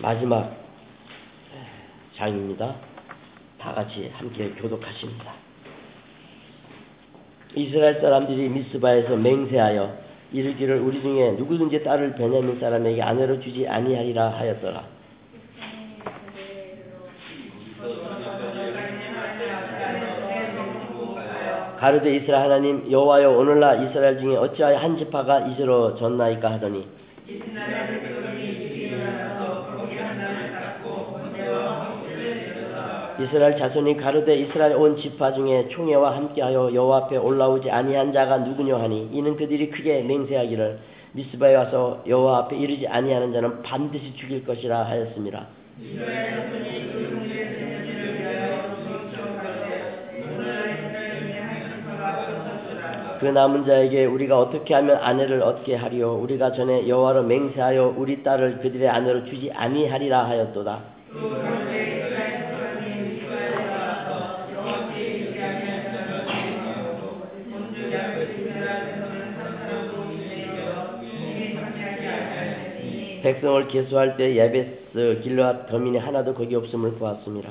마지막 장입니다. 다 같이 함께 교독하십니다. 이스라엘 사람들이 미스바에서 맹세하여 이르기를 우리 중에 누구든지 딸을 베냐민 사람에게 아내로 주지 아니하리라 하였더라. 가르데 이스라엘 하나님 여호와여 오늘날 이스라엘 중에 어찌하여 한 지파가 이스로 졌나이까 하더니 이스라엘 자손이 가르데 이스라엘 온 지파 중에 총회와 함께하여 여호와 앞에 올라오지 아니한 자가 누구냐 하니 이는 그들이 크게 맹세하기를 미스바에 와서 여호와 앞에 이르지 아니하는 자는 반드시 죽일 것이라 하였습니다. 그 남은 자에게 우리가 어떻게 하면 아내를 얻게 하리요 우리가 전에 여호와로 맹세하여 우리 딸을 그들의 아내로 주지 아니하리라 하였도다. 백성을 계수할 때 야베스 길르앗 더민이 하나도 거기 없음을 보았습니다.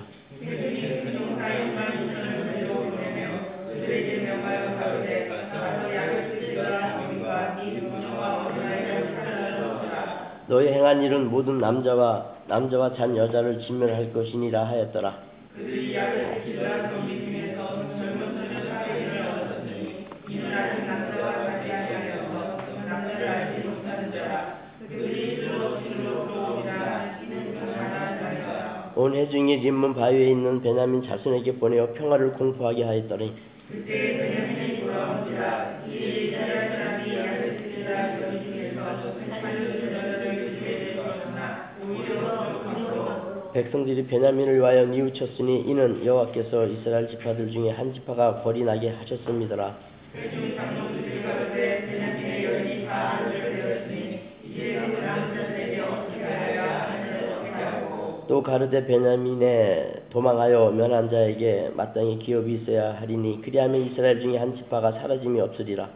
너희 행한 일은 모든 남자와 남자와 잔 여자를 진멸할 것이니라 하였더라. 온 해중이 림문 바위에 있는 베냐민 자손에게 보내어 평화를 공포하게 하였더니 백성들이 베냐민을 위하여 뉘우쳤으니 이는 여호와께서 이스라엘 지파들 중에 한 지파가 벌이 나게 하셨습니다라. 또 가르데 베냐민에 도망하여 면한 자에게 마땅히 기업이 있어야 하리니 그리하면 이스라엘 중에 한 지파가 사라짐이 없으리라.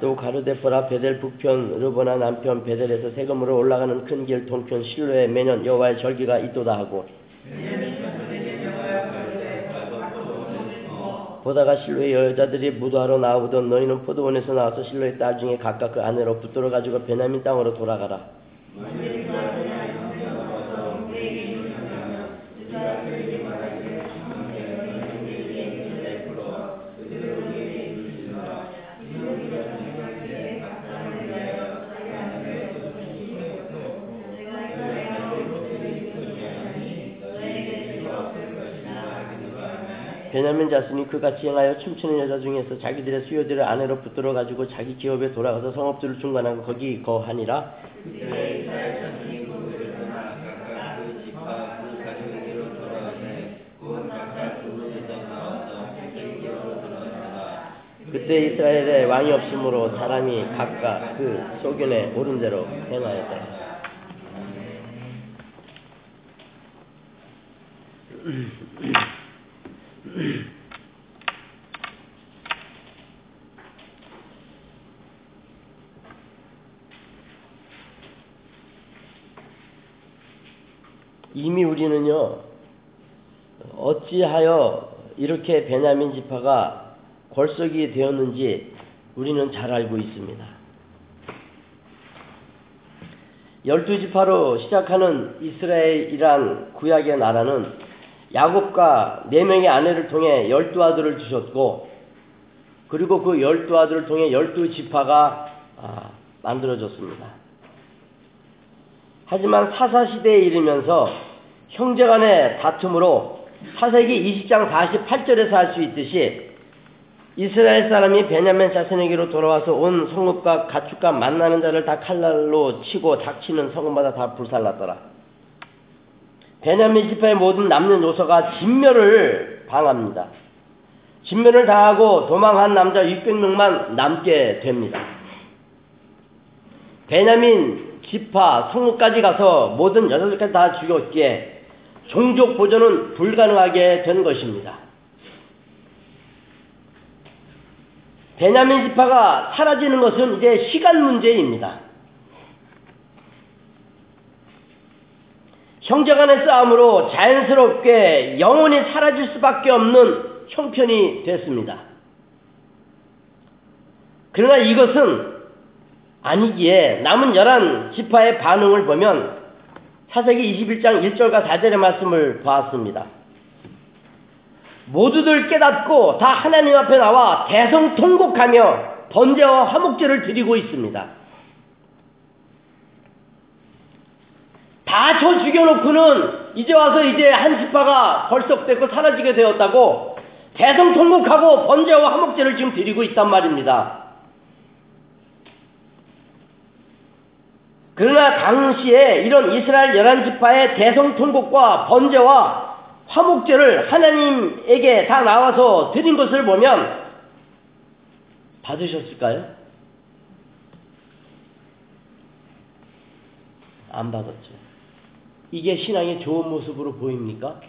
또 가르데포라 베델 북편 르보나 남편 베델에서 세금으로 올라가는 큰 길 동편 실로에 매년 여호와의 절기가 있도다 하고 보다가 실로의 여자들이 무도하러 나오던 너희는 포도원에서 나와서 실로의 딸 중에 각각 그 아내로 붙들어 가지고 베냐민 땅으로 돌아가라. 베냐민 자손이 그같이 행하여 춤추는 여자 중에서 자기들의 수요들을 아내로 붙들어 가지고 자기 기업에 돌아가서 성업들을 중간하고 거기 거하니라. 그때 이스라엘에 왕이 없으므로 사람이 각각 그 소견에 오른 대로 행하였다. 이미 우리는요, 어찌하여 이렇게 베냐민 지파가 골석이 되었는지 우리는 잘 알고 있습니다. 열두 지파로 시작하는 이스라엘이란 구약의 나라는 야곱과 네 명의 아내를 통해 열두 아들을 주셨고, 그리고 그 열두 아들을 통해 열두 지파가 아, 만들어졌습니다. 하지만 사사 시대에 이르면서 형제간의 다툼으로 사세기 20장 48절에서 할 수 있듯이 이스라엘 사람이 베냐민 자손에게로 돌아와서 온 성읍과 가축과 만나는 자를 다 칼날로 치고 닥치는 성읍마다 다 불살랐더라. 베냐민 지파의 모든 남는 요소가 진멸을 당합니다. 진멸을 당하고 도망한 남자 600명만 남게 됩니다. 베냐민 지파 성읍까지 가서 모든 여자들까지 다 죽였기에 종족 보존은 불가능하게 된 것입니다. 베냐민 지파가 사라지는 것은 이제 시간 문제입니다. 형제간의 싸움으로 자연스럽게 영혼이 사라질 수밖에 없는 형편이 됐습니다. 그러나 이것은 아니기에 남은 열한 지파의 반응을 보면 사세기 21장 1절과 4절의 말씀을 보았습니다. 모두들 깨닫고 다 하나님 앞에 나와 대성통곡하며 번제와 화목제를 드리고 있습니다. 다 쳐 죽여놓고는 이제 와서 이제 한 지파가 벌썩됐고 사라지게 되었다고 대성통곡하고 번제와 화목제를 지금 드리고 있단 말입니다. 그러나 당시에 이런 이스라엘 열한 지파의 대성 통곡과 번제와 화목제를 하나님에게 다 나와서 드린 것을 보면 받으셨을까요? 안 받았죠. 이게 신앙의 좋은 모습으로 보입니까?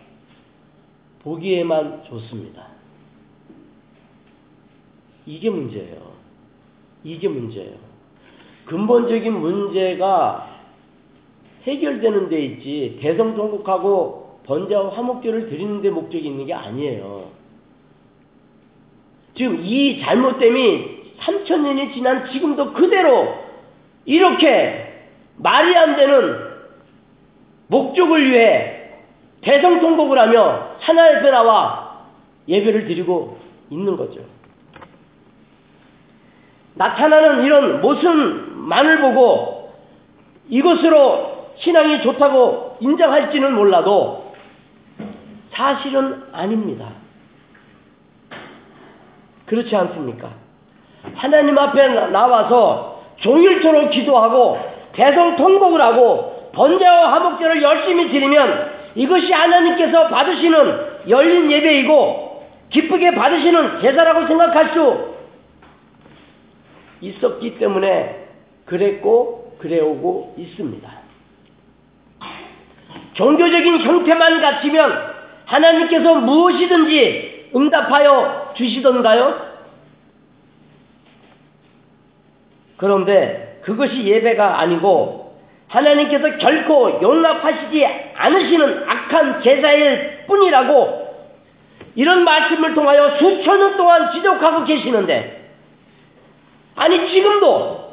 보기에만 좋습니다. 이게 문제예요. 이게 문제예요. 근본적인 문제가 해결되는 데 있지 대성통곡하고 번제와 화목제를 드리는 데 목적이 있는 게 아니에요. 지금 이 잘못됨이 3천 년이 지난 지금도 그대로 이렇게 말이 안 되는 목적을 위해 대성통곡을 하며 하나의 나와 예배를 드리고 있는 거죠. 나타나는 이런 모습만을 보고 이것으로 신앙이 좋다고 인정할지는 몰라도 사실은 아닙니다. 그렇지 않습니까? 하나님 앞에 나와서 종일토록 기도하고 대성통곡을 하고 번제와 화목제를 열심히 드리면 이것이 하나님께서 받으시는 열린 예배이고 기쁘게 받으시는 제사라고 생각할 수 있었기 때문에 그랬고 그래오고 있습니다. 종교적인 형태만 갖추면 하나님께서 무엇이든지 응답하여 주시던가요? 그런데 그것이 예배가 아니고 하나님께서 결코 용납하시지 않으시는 악한 제사일 뿐이라고 이런 말씀을 통하여 수천 년 동안 지적하고 계시는데 아니 지금도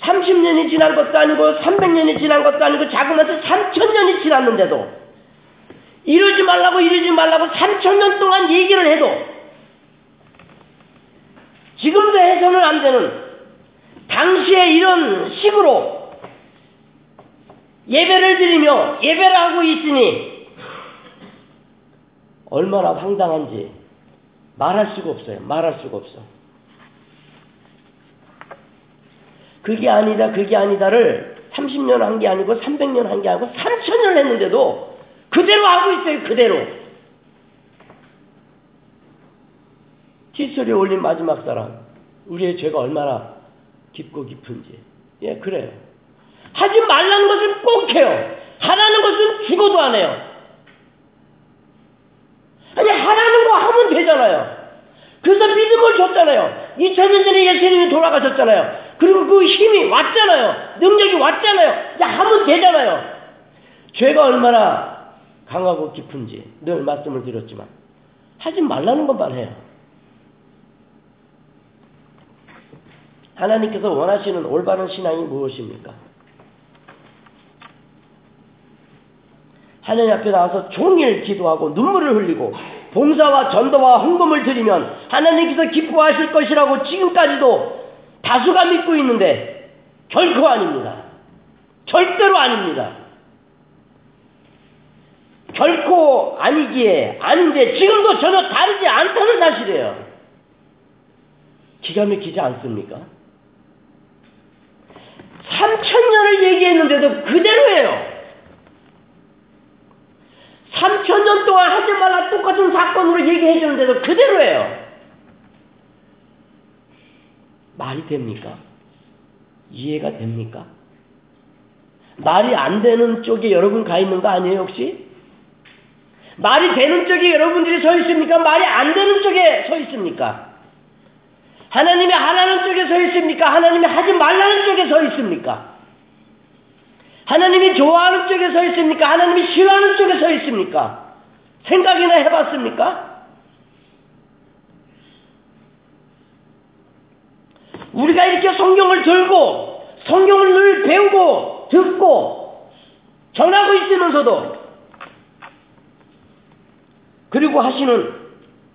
30년이 지난 것도 아니고 300년이 지난 것도 아니고 자그마치 3천년이 지났는데도 이러지 말라고 이러지 말라고 3천년 동안 얘기를 해도 지금도 해서는 안 되는 당시에 이런 식으로 예배를 드리며 예배를 하고 있으니 얼마나 황당한지 말할 수가 없어요. 말할 수가 없어. 그게 아니다, 그게 아니다를 30년 한 게 아니고 300년 한 게 아니고 3천년 했는데도 그대로 하고 있어요, 그대로. 칫소리 올린 마지막 사람. 우리의 죄가 얼마나 깊고 깊은지. 예, 그래요. 하지 말라는 것은 꼭 해요. 하라는 것은 죽어도 안 해요. 아니 하라는 거 하면 되잖아요. 그래서 믿음을 줬잖아요. 2000년 전에 예수님이 돌아가셨잖아요. 그리고 그 힘이 왔잖아요. 능력이 왔잖아요. 이제 하면 되잖아요. 죄가 얼마나 강하고 깊은지 늘 말씀을 드렸지만 하지 말라는 것만 해요. 하나님께서 원하시는 올바른 신앙이 무엇입니까? 하나님 앞에 나와서 종일 기도하고 눈물을 흘리고 봉사와 전도와 헌금을 드리면 하나님께서 기뻐하실 것이라고 지금까지도 다수가 믿고 있는데 결코 아닙니다. 절대로 아닙니다. 결코 아니기에 아닌데 지금도 전혀 다르지 않다는 사실이에요. 기가 막히지 않습니까? 3천년을 얘기했는데도 그대로예요. 3천 년 동안 하지 말라 똑같은 사건으로 얘기해 주는데도 그대로예요. 말이 됩니까? 이해가 됩니까? 말이 안 되는 쪽에 여러분 가 있는 거 아니에요, 혹시? 말이 되는 쪽에 여러분들이 서 있습니까? 말이 안 되는 쪽에 서 있습니까? 하나님이 하라는 쪽에 서 있습니까? 하나님이 하지 말라는 쪽에 서 있습니까? 하나님이 좋아하는 쪽에 서 있습니까? 하나님이 싫어하는 쪽에 서 있습니까? 생각이나 해봤습니까? 우리가 이렇게 성경을 들고 성경을 늘 배우고 듣고 전하고 있으면서도 그리고 하시는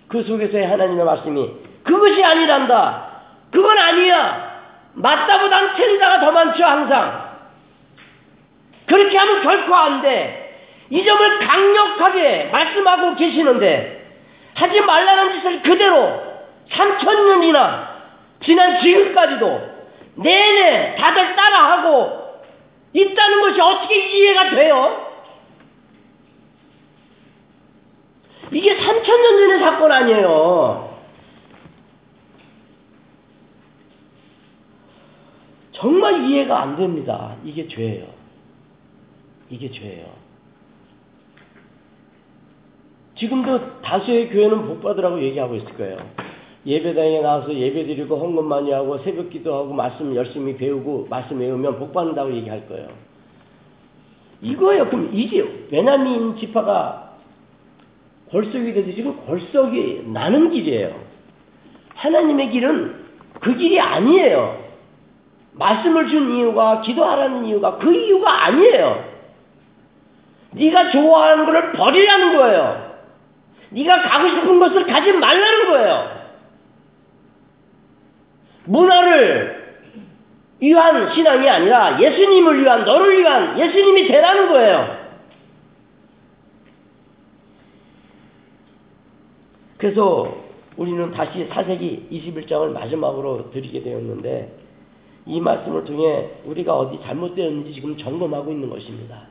그 속에서의 하나님의 말씀이 그것이 아니란다. 그건 아니야. 맞다보단 틀리다가 더 많죠, 항상. 그렇게 하면 결코 안 돼. 이 점을 강력하게 말씀하고 계시는데, 하지 말라는 짓을 그대로 3천년이나 지난 지금까지도 내내 다들 따라하고 있다는 것이 어떻게 이해가 돼요? 이게 3천년 전의 사건 아니에요. 정말 이해가 안 됩니다. 이게 죄예요. 이게 죄예요. 지금도 다수의 교회는 복 받으라고 얘기하고 있을 거예요. 예배당에 나와서 예배 드리고 헌금 많이 하고 새벽 기도하고 말씀 열심히 배우고 말씀 외우면 복 받는다고 얘기할 거예요. 이거예요. 그럼 이게 베냐민 지파가 골석이 돼서 지금 골석이 나는 길이에요. 하나님의 길은 그 길이 아니에요. 말씀을 준 이유가 기도하라는 이유가 그 이유가 아니에요. 네가 좋아하는 것을 버리라는 거예요. 네가 가고 싶은 것을 가지 말라는 거예요. 문화를 위한 신앙이 아니라 예수님을 위한 너를 위한 예수님이 되라는 거예요. 그래서 우리는 다시 사세기 21장을 마지막으로 드리게 되었는데 이 말씀을 통해 우리가 어디 잘못되었는지 지금 점검하고 있는 것입니다.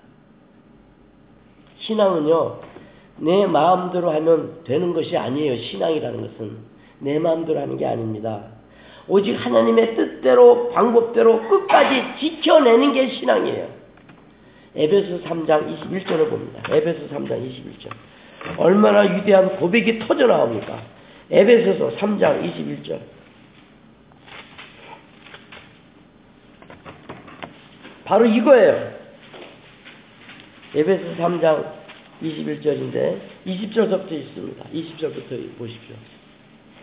신앙은요, 내 마음대로 하면 되는 것이 아니에요. 신앙이라는 것은. 내 마음대로 하는 게 아닙니다. 오직 하나님의 뜻대로, 방법대로 끝까지 지켜내는 게 신앙이에요. 에베소 3장 21절을 봅니다. 에베소 3장 21절. 얼마나 위대한 고백이 터져 나옵니까? 에베소서 3장 21절. 바로 이거예요. 에베소 3장 21절인데 20절부터 있습니다. 20절부터 보십시오.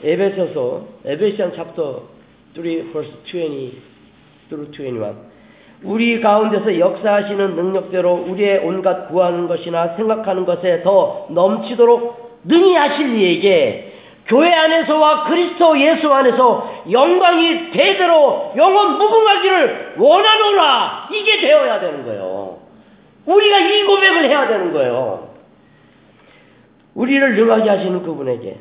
에베소서 에베시안 챕터 3 verse 20 through 21 우리 가운데서 역사하시는 능력대로 우리의 온갖 구하는 것이나 생각하는 것에 더 넘치도록 능히 하실 이에게 교회 안에서와 그리스도 예수 안에서 영광이 대대로 영원 무궁하기를 원하노라 이게 되어야 되는 거예요. 우리가 이 고백을 해야 되는 거예요. 우리를 능하게 하시는 그분에게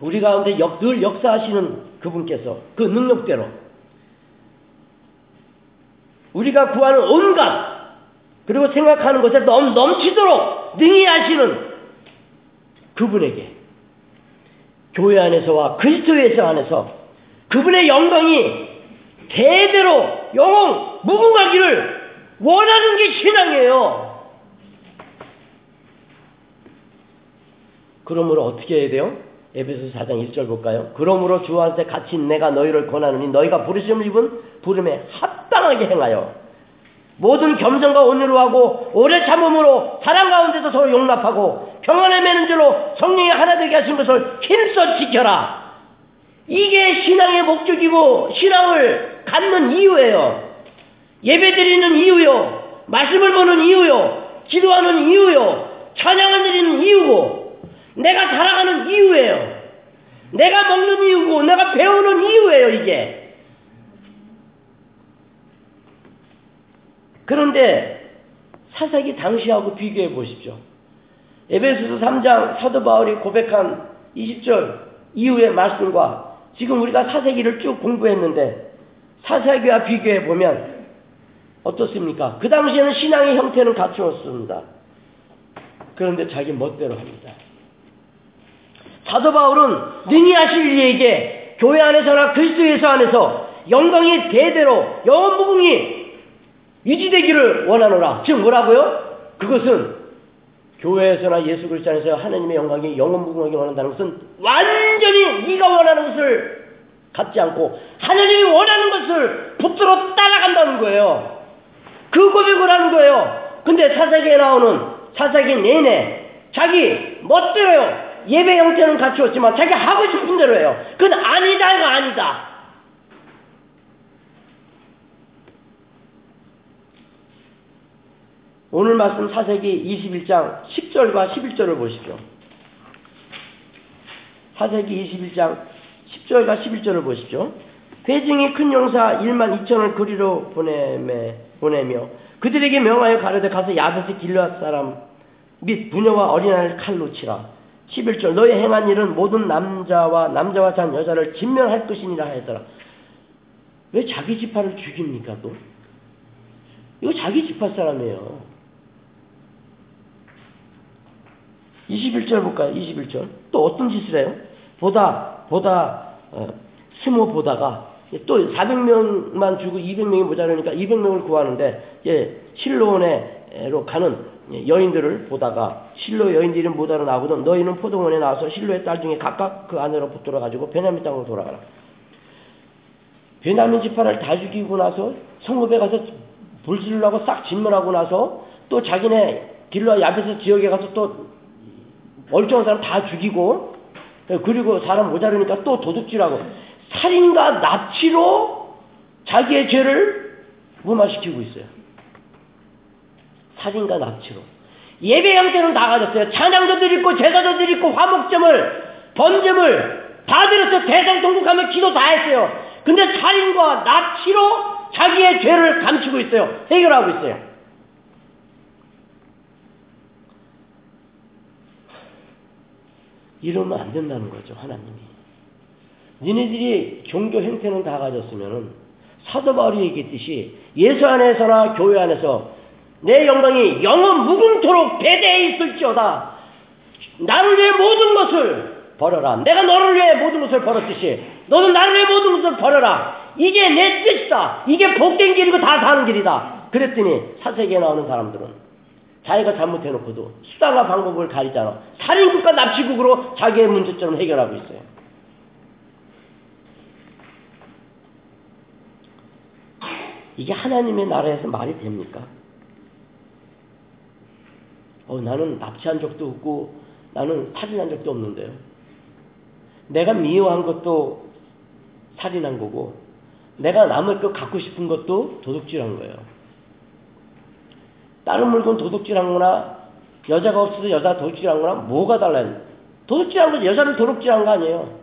우리 가운데 역, 늘 역사하시는 그분께서 그 능력대로 우리가 구하는 온갖 그리고 생각하는 것에 넘, 넘치도록 능히 하시는 그분에게 교회 안에서와 그리스도 예수 안에서 그분의 영광이 대대로 영원 무궁하기를 원하는 게 신앙이에요. 그러므로 어떻게 해야 돼요? 에베소 4장 1절 볼까요? 그러므로 주한테 갇힌 내가 너희를 권하느니 너희가 부르심을 입은 부름에 합당하게 행하여 모든 겸손과 온유로 하고 오래 참음으로 사랑 가운데서 서로 용납하고 평안에 매는 줄로 성령이 하나 되게 하신 것을 힘써 지켜라. 이게 신앙의 목적이고 신앙을 갖는 이유예요. 예배 드리는 이유요. 말씀을 보는 이유요. 기도하는 이유요. 찬양을 드리는 이유고 내가 살아가는 이유예요. 내가 먹는 이유고 내가 배우는 이유예요, 이게. 그런데 사사기 당시하고 비교해 보십시오. 에베소서 3장 사도 바울이 고백한 20절 이후의 말씀과 지금 우리가 사세기를 쭉 공부했는데 사세기와 비교해 보면 어떻습니까? 그 당시에는 신앙의 형태는 갖추었습니다. 그런데 자기 멋대로 합니다. 사도 바울은 능히 하실 이에게 교회 안에서나 그리스도 예수 안에서 영광이 대대로 영원 무궁이 유지되기를 원하노라. 즉 뭐라고요? 그것은 교회에서나 예수 그리스도 안에서 하나님의 영광이 영원 무궁하게 원한다는 것은 완전히 네가 원하는 것을 갖지 않고 하나님이 원하는 것을 붙들어 따라간다는 거예요. 그 고백을 하는 거예요. 근데 사사기에 나오는 사사기 내내 자기 멋대로요. 예배 형태는 갖추었지만 자기 하고 싶은 대로 해요. 그건 아니다가 아니다. 오늘 말씀 사세기 21장 10절과 11절을 보십시오. 사세기 21장 10절과 11절을 보십시오. 회중이 큰 용사 1만 2천을 거리로 보내매, 보내며 그들에게 명하여 가르되 가서 야베스 길앗 사람 및 부녀와 어린아이를 칼로 치라. 11절 너의 행한 일은 모든 남자와 남자와 잔 여자를 진멸할 것이니라 하였더라. 왜 자기 지파를 죽입니까 또? 이거 자기 지파 사람이에요. 21절 볼까요? 21절. 또 어떤 짓을 해요? 보다, 보다, 어, 스모 보다가 또 400명만 주고 200명이 모자라니까 200명을 구하는데 예, 실로원에로 가는 여인들을 보다가 실로 여인들이 모자로 나오거든 너희는 포동원에 나와서 실로의 딸 중에 각각 그 안으로 붙들어 가지고 베냐민 땅으로 돌아가라. 베냐민 지파를 다 죽이고 나서 성읍에 가서 불질러하고 싹 진멸하고 나서 또 자기네 길러 야베스 지역에 가서 또 멀쩡한 사람 다 죽이고 그리고 사람 모자르니까 또 도둑질하고 살인과 납치로 자기의 죄를 무마시키고 있어요. 살인과 납치로. 예배 형태는 다 가졌어요. 찬양도 드리고 제사도 드리고 화목점을 번점을 다 드렸어요. 대성통곡하며 기도 다 했어요. 근데 살인과 납치로 자기의 죄를 감추고 있어요. 해결하고 있어요. 이러면 안 된다는 거죠, 하나님이. 니네들이 종교 형태는 다 가졌으면은 사도 바울이 얘기했듯이 예수 안에서나 교회 안에서 내 영광이 영원 무궁토록 배대해 있을지어다. 나를 위해 모든 것을 버려라. 내가 너를 위해 모든 것을 버렸듯이 너는 나를 위해 모든 것을 버려라. 이게 내 뜻이다. 이게 복된 길이고 다 사는 길이다. 그랬더니 사세기에 나오는 사람들은 자기가 잘못해놓고도 수단과 방법을 가리잖아. 살인국과 납치국으로 자기의 문제점을 해결하고 있어요. 이게 하나님의 나라에서 말이 됩니까? 어, 나는 납치한 적도 없고, 나는 살인한 적도 없는데요. 내가 미워한 것도 살인한 거고, 내가 남의 것 갖고 싶은 것도 도둑질한 거예요. 다른 물건 도둑질한 거나 여자가 없어서 여자 도둑질한 거나 뭐가 달라요? 도둑질한 거 여자를 도둑질한 거 아니에요.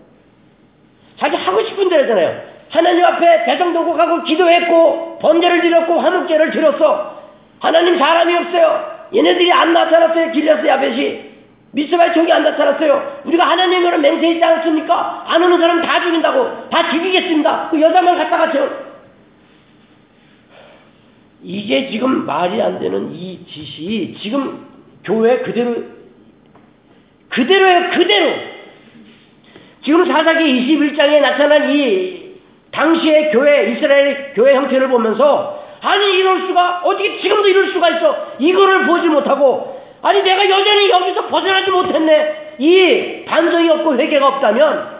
자기 하고 싶은 대로 잖아요. 하나님 앞에 대성도곡하고 기도했고 번제를 드렸고 화목제를 드렸어. 하나님 사람이 없어요. 얘네들이 안 나타났어요. 길렸어요. 아벳이. 미스바의 종이 안 나타났어요. 우리가 하나님으로 맹세했지 않습니까? 안 오는 사람 다 죽인다고. 다 죽이겠습니다. 그 여자만 갖다가 저 이게 지금 말이 안 되는 이 짓이 지금 교회 그대로 그대로예요 그대로 지금 사사기 21장에 나타난 이 당시의 교회 이스라엘 교회 형태를 보면서 아니 이럴 수가 어떻게 지금도 이럴 수가 있어 이거를 보지 못하고 아니 내가 여전히 여기서 벗어나지 못했네 이 반성이 없고 회개가 없다면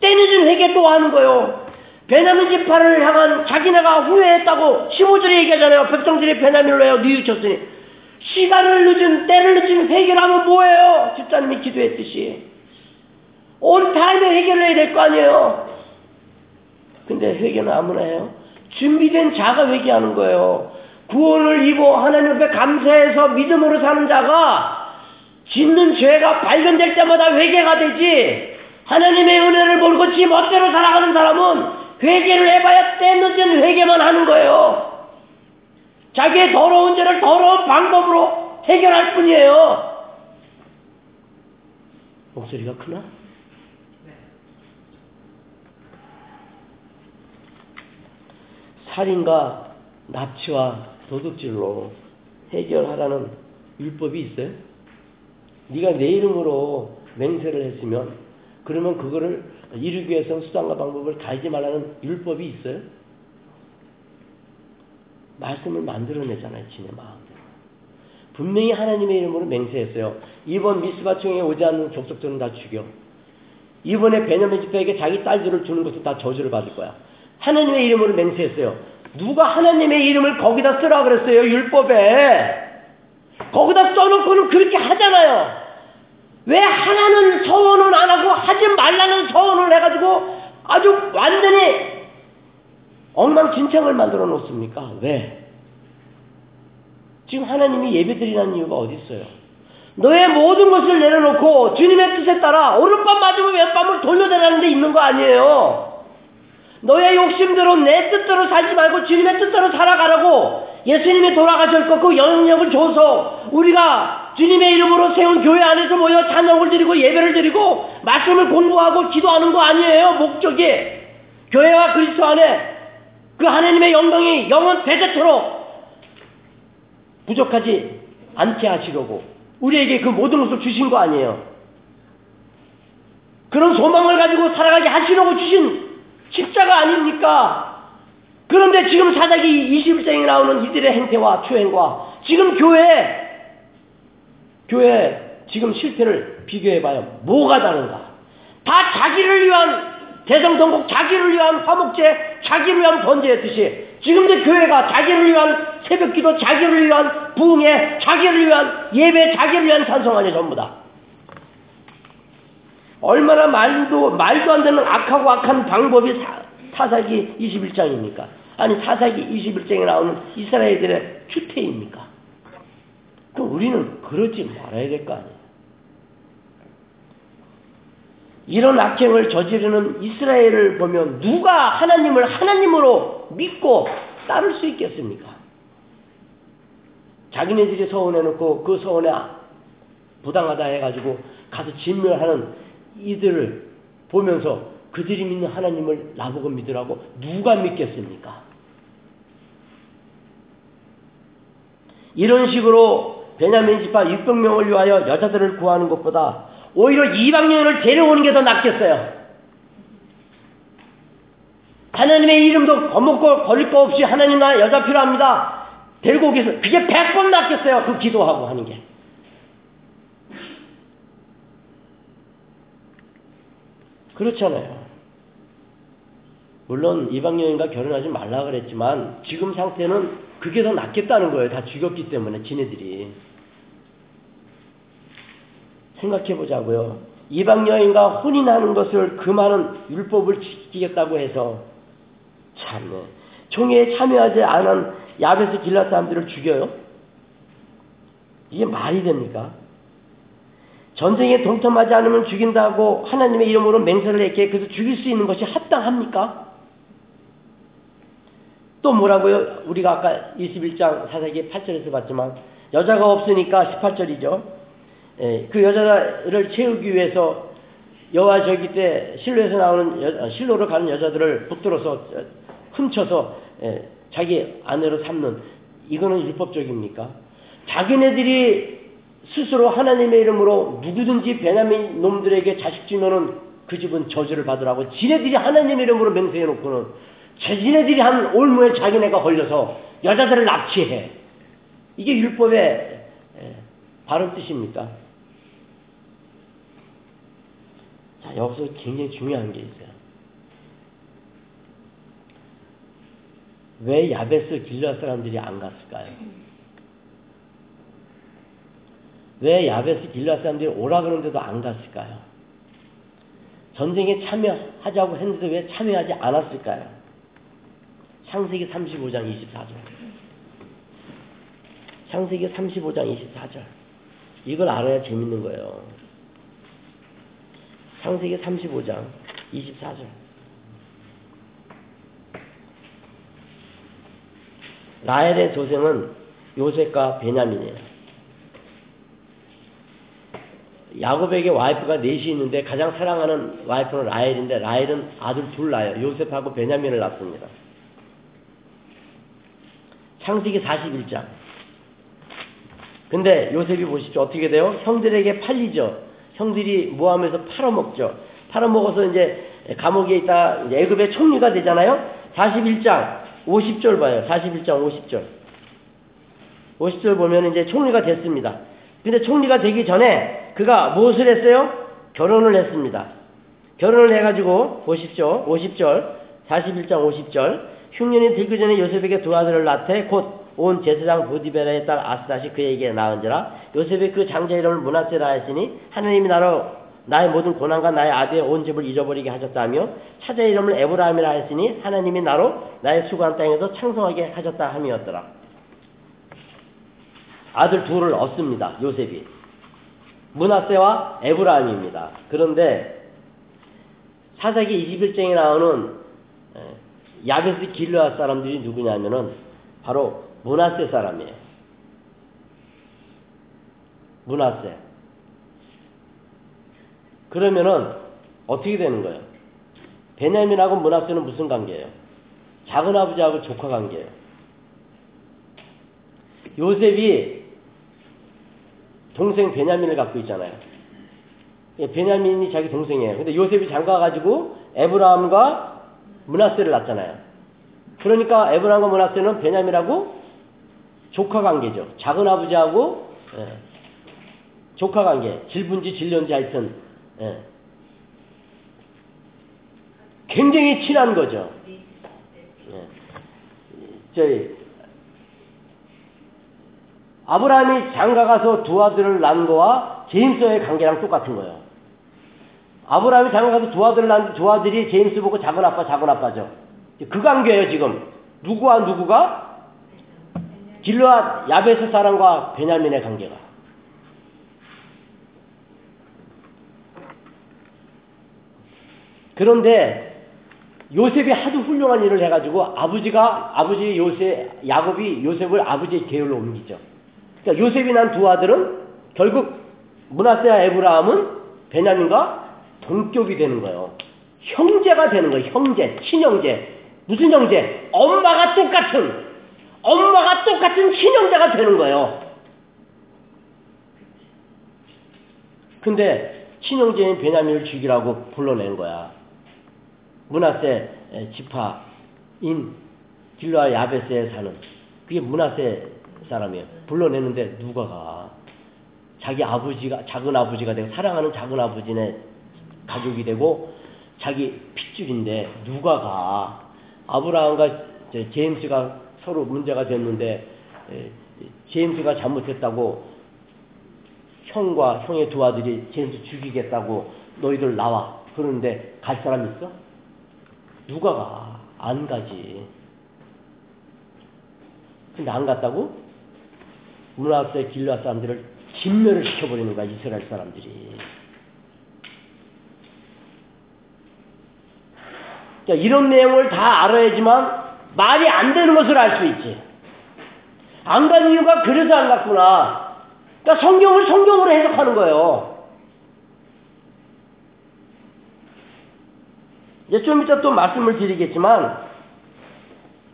때늦은 회개 또 하는 거예요 베냐민 지파를 향한 자기네가 후회했다고 15절에 얘기하잖아요. 백성들이 베냐민을 해요. 뉘우쳤으니. 시간을 늦은, 때를 늦은 회개를 하면 뭐예요? 집사님이 기도했듯이. 온 타임에 회개를 해야 될 거 아니에요? 근데 회개는 아무나 해요? 준비된 자가 회개하는 거예요. 구원을 입어 하나님 앞에 감사해서 믿음으로 사는 자가 짓는 죄가 발견될 때마다 회개가 되지 하나님의 은혜를 모르고 지 멋대로 살아가는 사람은 회개를 해봐야 때늦은 회개만 하는 거예요. 자기의 더러운 죄를 더러운 방법으로 해결할 뿐이에요. 목소리가 크나? 살인과 납치와 도둑질로 해결하라는 율법이 있어요? 네가 내 이름으로 맹세를 했으면 그러면 그거를 이루기 위해서 수단과 방법을 가지 말라는 율법이 있어요? 말씀을 만들어내잖아요, 지네 마음대로. 분명히 하나님의 이름으로 맹세했어요. 이번 미스바총에 오지 않는 족속들은 다 죽여. 이번에 베냐민 집회에게 자기 딸들을 주는 것도 다 저주를 받을 거야. 하나님의 이름으로 맹세했어요. 누가 하나님의 이름을 거기다 쓰라 그랬어요, 율법에. 거기다 써놓고는 그렇게 하잖아요. 왜 하나는 서원은 안 하고 하지 말라는 서원을 해가지고 아주 완전히 엉망진창을 만들어 놓습니까? 왜? 지금 하나님이 예배드리라는 이유가 어디 있어요? 너의 모든 것을 내려놓고 주님의 뜻에 따라 오른밤 맞으면 왼밤을 돌려대라는 데 있는 거 아니에요. 너의 욕심대로 내 뜻대로 살지 말고 주님의 뜻대로 살아가라고 예수님이 돌아가셨고 그 영역을 줘서 우리가 주님의 이름으로 세운 교회 안에서 모여 찬양을 드리고 예배를 드리고 말씀을 공부하고 기도하는 거 아니에요. 목적이 교회와 그리스도 안에 그 하나님의 영광이 영원 대대토록 부족하지 않게 하시려고 우리에게 그 모든 것을 주신 거 아니에요. 그런 소망을 가지고 살아가게 하시려고 주신 십자가 아닙니까? 그런데 지금 사자기 21장에 나오는 이들의 행태와 추행과 지금 교회 교회 지금 실패를 비교해봐요. 뭐가 다른가? 다 자기를 위한 대성통곡 자기를 위한 화목제 자기를 위한 번제였듯이 지금도 교회가 자기를 위한 새벽기도 자기를 위한 부흥회 자기를 위한 예배 자기를 위한 찬송하냐 전부 다 얼마나 말도 말도 안 되는 악하고 악한 방법이 사, 사기 21장입니까? 아니 사사기 21장에 나오는 이스라엘들의 추태입니까? 그럼 우리는 그러지 말아야 될 거 아니에요. 이런 악행을 저지르는 이스라엘을 보면 누가 하나님을 하나님으로 믿고 따를 수 있겠습니까? 자기네들이 서원해놓고 그 서원에 부당하다 해가지고 가서 진멸하는 이들을 보면서 그들이 믿는 하나님을 나보고 믿으라고 누가 믿겠습니까? 이런 식으로 베냐민 집합 600명을 위하여 여자들을 구하는 것보다 오히려 이방 여인을 데려오는 게 더 낫겠어요. 하나님의 이름도 거먹고 걸릴 거 없이 하나님 나 여자 필요합니다. 데리고 오겠어. 그게 백번 낫겠어요. 그 기도하고 하는 게. 그렇잖아요. 물론 이방 여인과 결혼하지 말라 그랬지만 지금 상태는 그게 더 낫겠다는 거예요. 다 죽였기 때문에 지네들이. 생각해 보자고요. 이방 여인과 혼인하는 것을 금하는 율법을 지키겠다고 해서 참네. 총회에 참여하지 않은 야베스 길라 사람들을 죽여요? 이게 말이 됩니까? 전쟁에 동참하지 않으면 죽인다고 하나님의 이름으로 맹세를 했기에 그래서 죽일 수 있는 것이 합당합니까? 또 뭐라고요? 우리가 아까 21장 사사기 8절에서 봤지만 여자가 없으니까 18절이죠. 예, 그 여자를 채우기 위해서 여호와 저기 때 실로에서 나오는 여, 아, 실로로 가는 여자들을 붙들어서 훔쳐서 예, 자기 아내로 삼는 이거는 율법적입니까? 자기네들이 스스로 하나님의 이름으로 누구든지 베냐민 놈들에게 자식 주면은 그 집은 저주를 받으라고 지네들이 하나님의 이름으로 맹세해 놓고는 지네들이 한 올무에 자기네가 걸려서 여자들을 납치해. 이게 율법의 예, 바른 뜻입니까? 자, 여기서 굉장히 중요한 게 있어요. 왜 야베스 길라 사람들이 안 갔을까요? 왜 야베스 길라 사람들이 오라 그러는데도 안 갔을까요? 전쟁에 참여하자고 했는데 왜 참여하지 않았을까요? 창세기 35장 24절. 창세기 35장 24절. 이걸 알아야 재밌는 거예요. 창세기 35장 24절. 라헬의 조생은 요셉과 베냐민이에요. 야곱에게 와이프가 넷이 있는데 가장 사랑하는 와이프는 라헬인데 라헬은 아들 둘 낳아요. 요셉하고 베냐민을 낳습니다. 창세기 41장. 근데 요셉이 보시죠. 어떻게 돼요? 형들에게 팔리죠. 형들이 모함해서 팔아먹죠. 팔아먹어서 이제 감옥에 있다 애굽의 총리가 되잖아요. 41장 50절 봐요. 41장 50절. 50절 보면 이제 총리가 됐습니다. 근데 총리가 되기 전에 그가 무엇을 했어요? 결혼을 했습니다. 결혼을 해가지고 보십시오. 50절, 41장 50절. 흉년이 들기 전에 요셉에게 두 아들을 낳되 곧 온 제사장 보디베라의 딸 아스다시 그에게 낳은지라 요셉이 그 장자 이름을 문하세라 했으니 하나님이 나로 나의 모든 고난과 나의 아들의 온 집을 잊어버리게 하셨다며 차자 이름을 에브라임이라 했으니 하나님이 나로 나의 수고한 땅에서 창성하게 하셨다 함이었더라. 아들 둘을 얻습니다. 요셉이. 문하세와 에브라임입니다. 그런데 사사기 21장에 나오는 야베스 길르앗 사람들이 누구냐면은 바로 문하세 사람이에요. 문하세. 그러면은 어떻게 되는 거예요? 베냐민하고 문하세는 무슨 관계예요? 작은 아버지하고 조카 관계예요. 요셉이 동생 베냐민을 갖고 있잖아요. 예, 베냐민이 자기 동생이에요. 근데 요셉이 장가가지고 에브라함과 문하세를 낳잖아요. 그러니까 에브라함과 문하세는 베냐민하고 조카 관계죠. 작은 아버지하고 예, 조카 관계. 질분지 질련지 하여튼 예. 굉장히 친한 거죠. 예. 저희 아브라함이 장가가서 두 아들을 낳은 거와 제임스의 관계랑 똑같은 거예요. 아브라함이 장가가서 두 아들을 낳은 두 아들이 제임스 보고 작은 아빠, 작은 아빠죠. 그 관계예요, 지금. 누구와 누구가? 길르앗 야베스 사람과 베냐민의 관계가. 그런데 요셉이 하도 훌륭한 일을 해가지고 아버지가 아버지 요셉 야곱이 요셉을 아버지의 계열로 옮기죠. 그러니까 요셉이 난 두 아들은 결국 문하세와 에브라함은 베냐민과 동격이 되는 거예요. 형제가 되는 거예요. 형제, 친형제. 무슨 형제? 엄마가 똑같은 엄마가 똑같은 친형제가 되는 거예요. 근데 친형제인 베냐민을 죽이라고 불러낸 거야. 문하세 지파인 길로아 야베스에 사는 그게 문하세 사람이에요. 불러내는데 누가 가? 자기 아버지가 작은 아버지가 되고 사랑하는 작은 아버지네 가족이 되고 자기 핏줄인데 누가 가? 아브라함과 제임스가 서로 문제가 됐는데 제임스가 잘못했다고 형과 형의 두 아들이 제임스 죽이겠다고 너희들 나와 그러는데 갈 사람 있어? 누가 가? 안 가지. 근데 안 갔다고? 문하세 길라 사람들을 진멸을 시켜버리는 거야, 이스라엘 사람들이. 자, 이런 내용을 다 알아야지만 말이 안 되는 것을 알 수 있지. 안 간 이유가 그래서 안 갔구나. 그러니까 성경을 성경으로 해석하는 거예요. 이제 좀 이따 또 말씀을 드리겠지만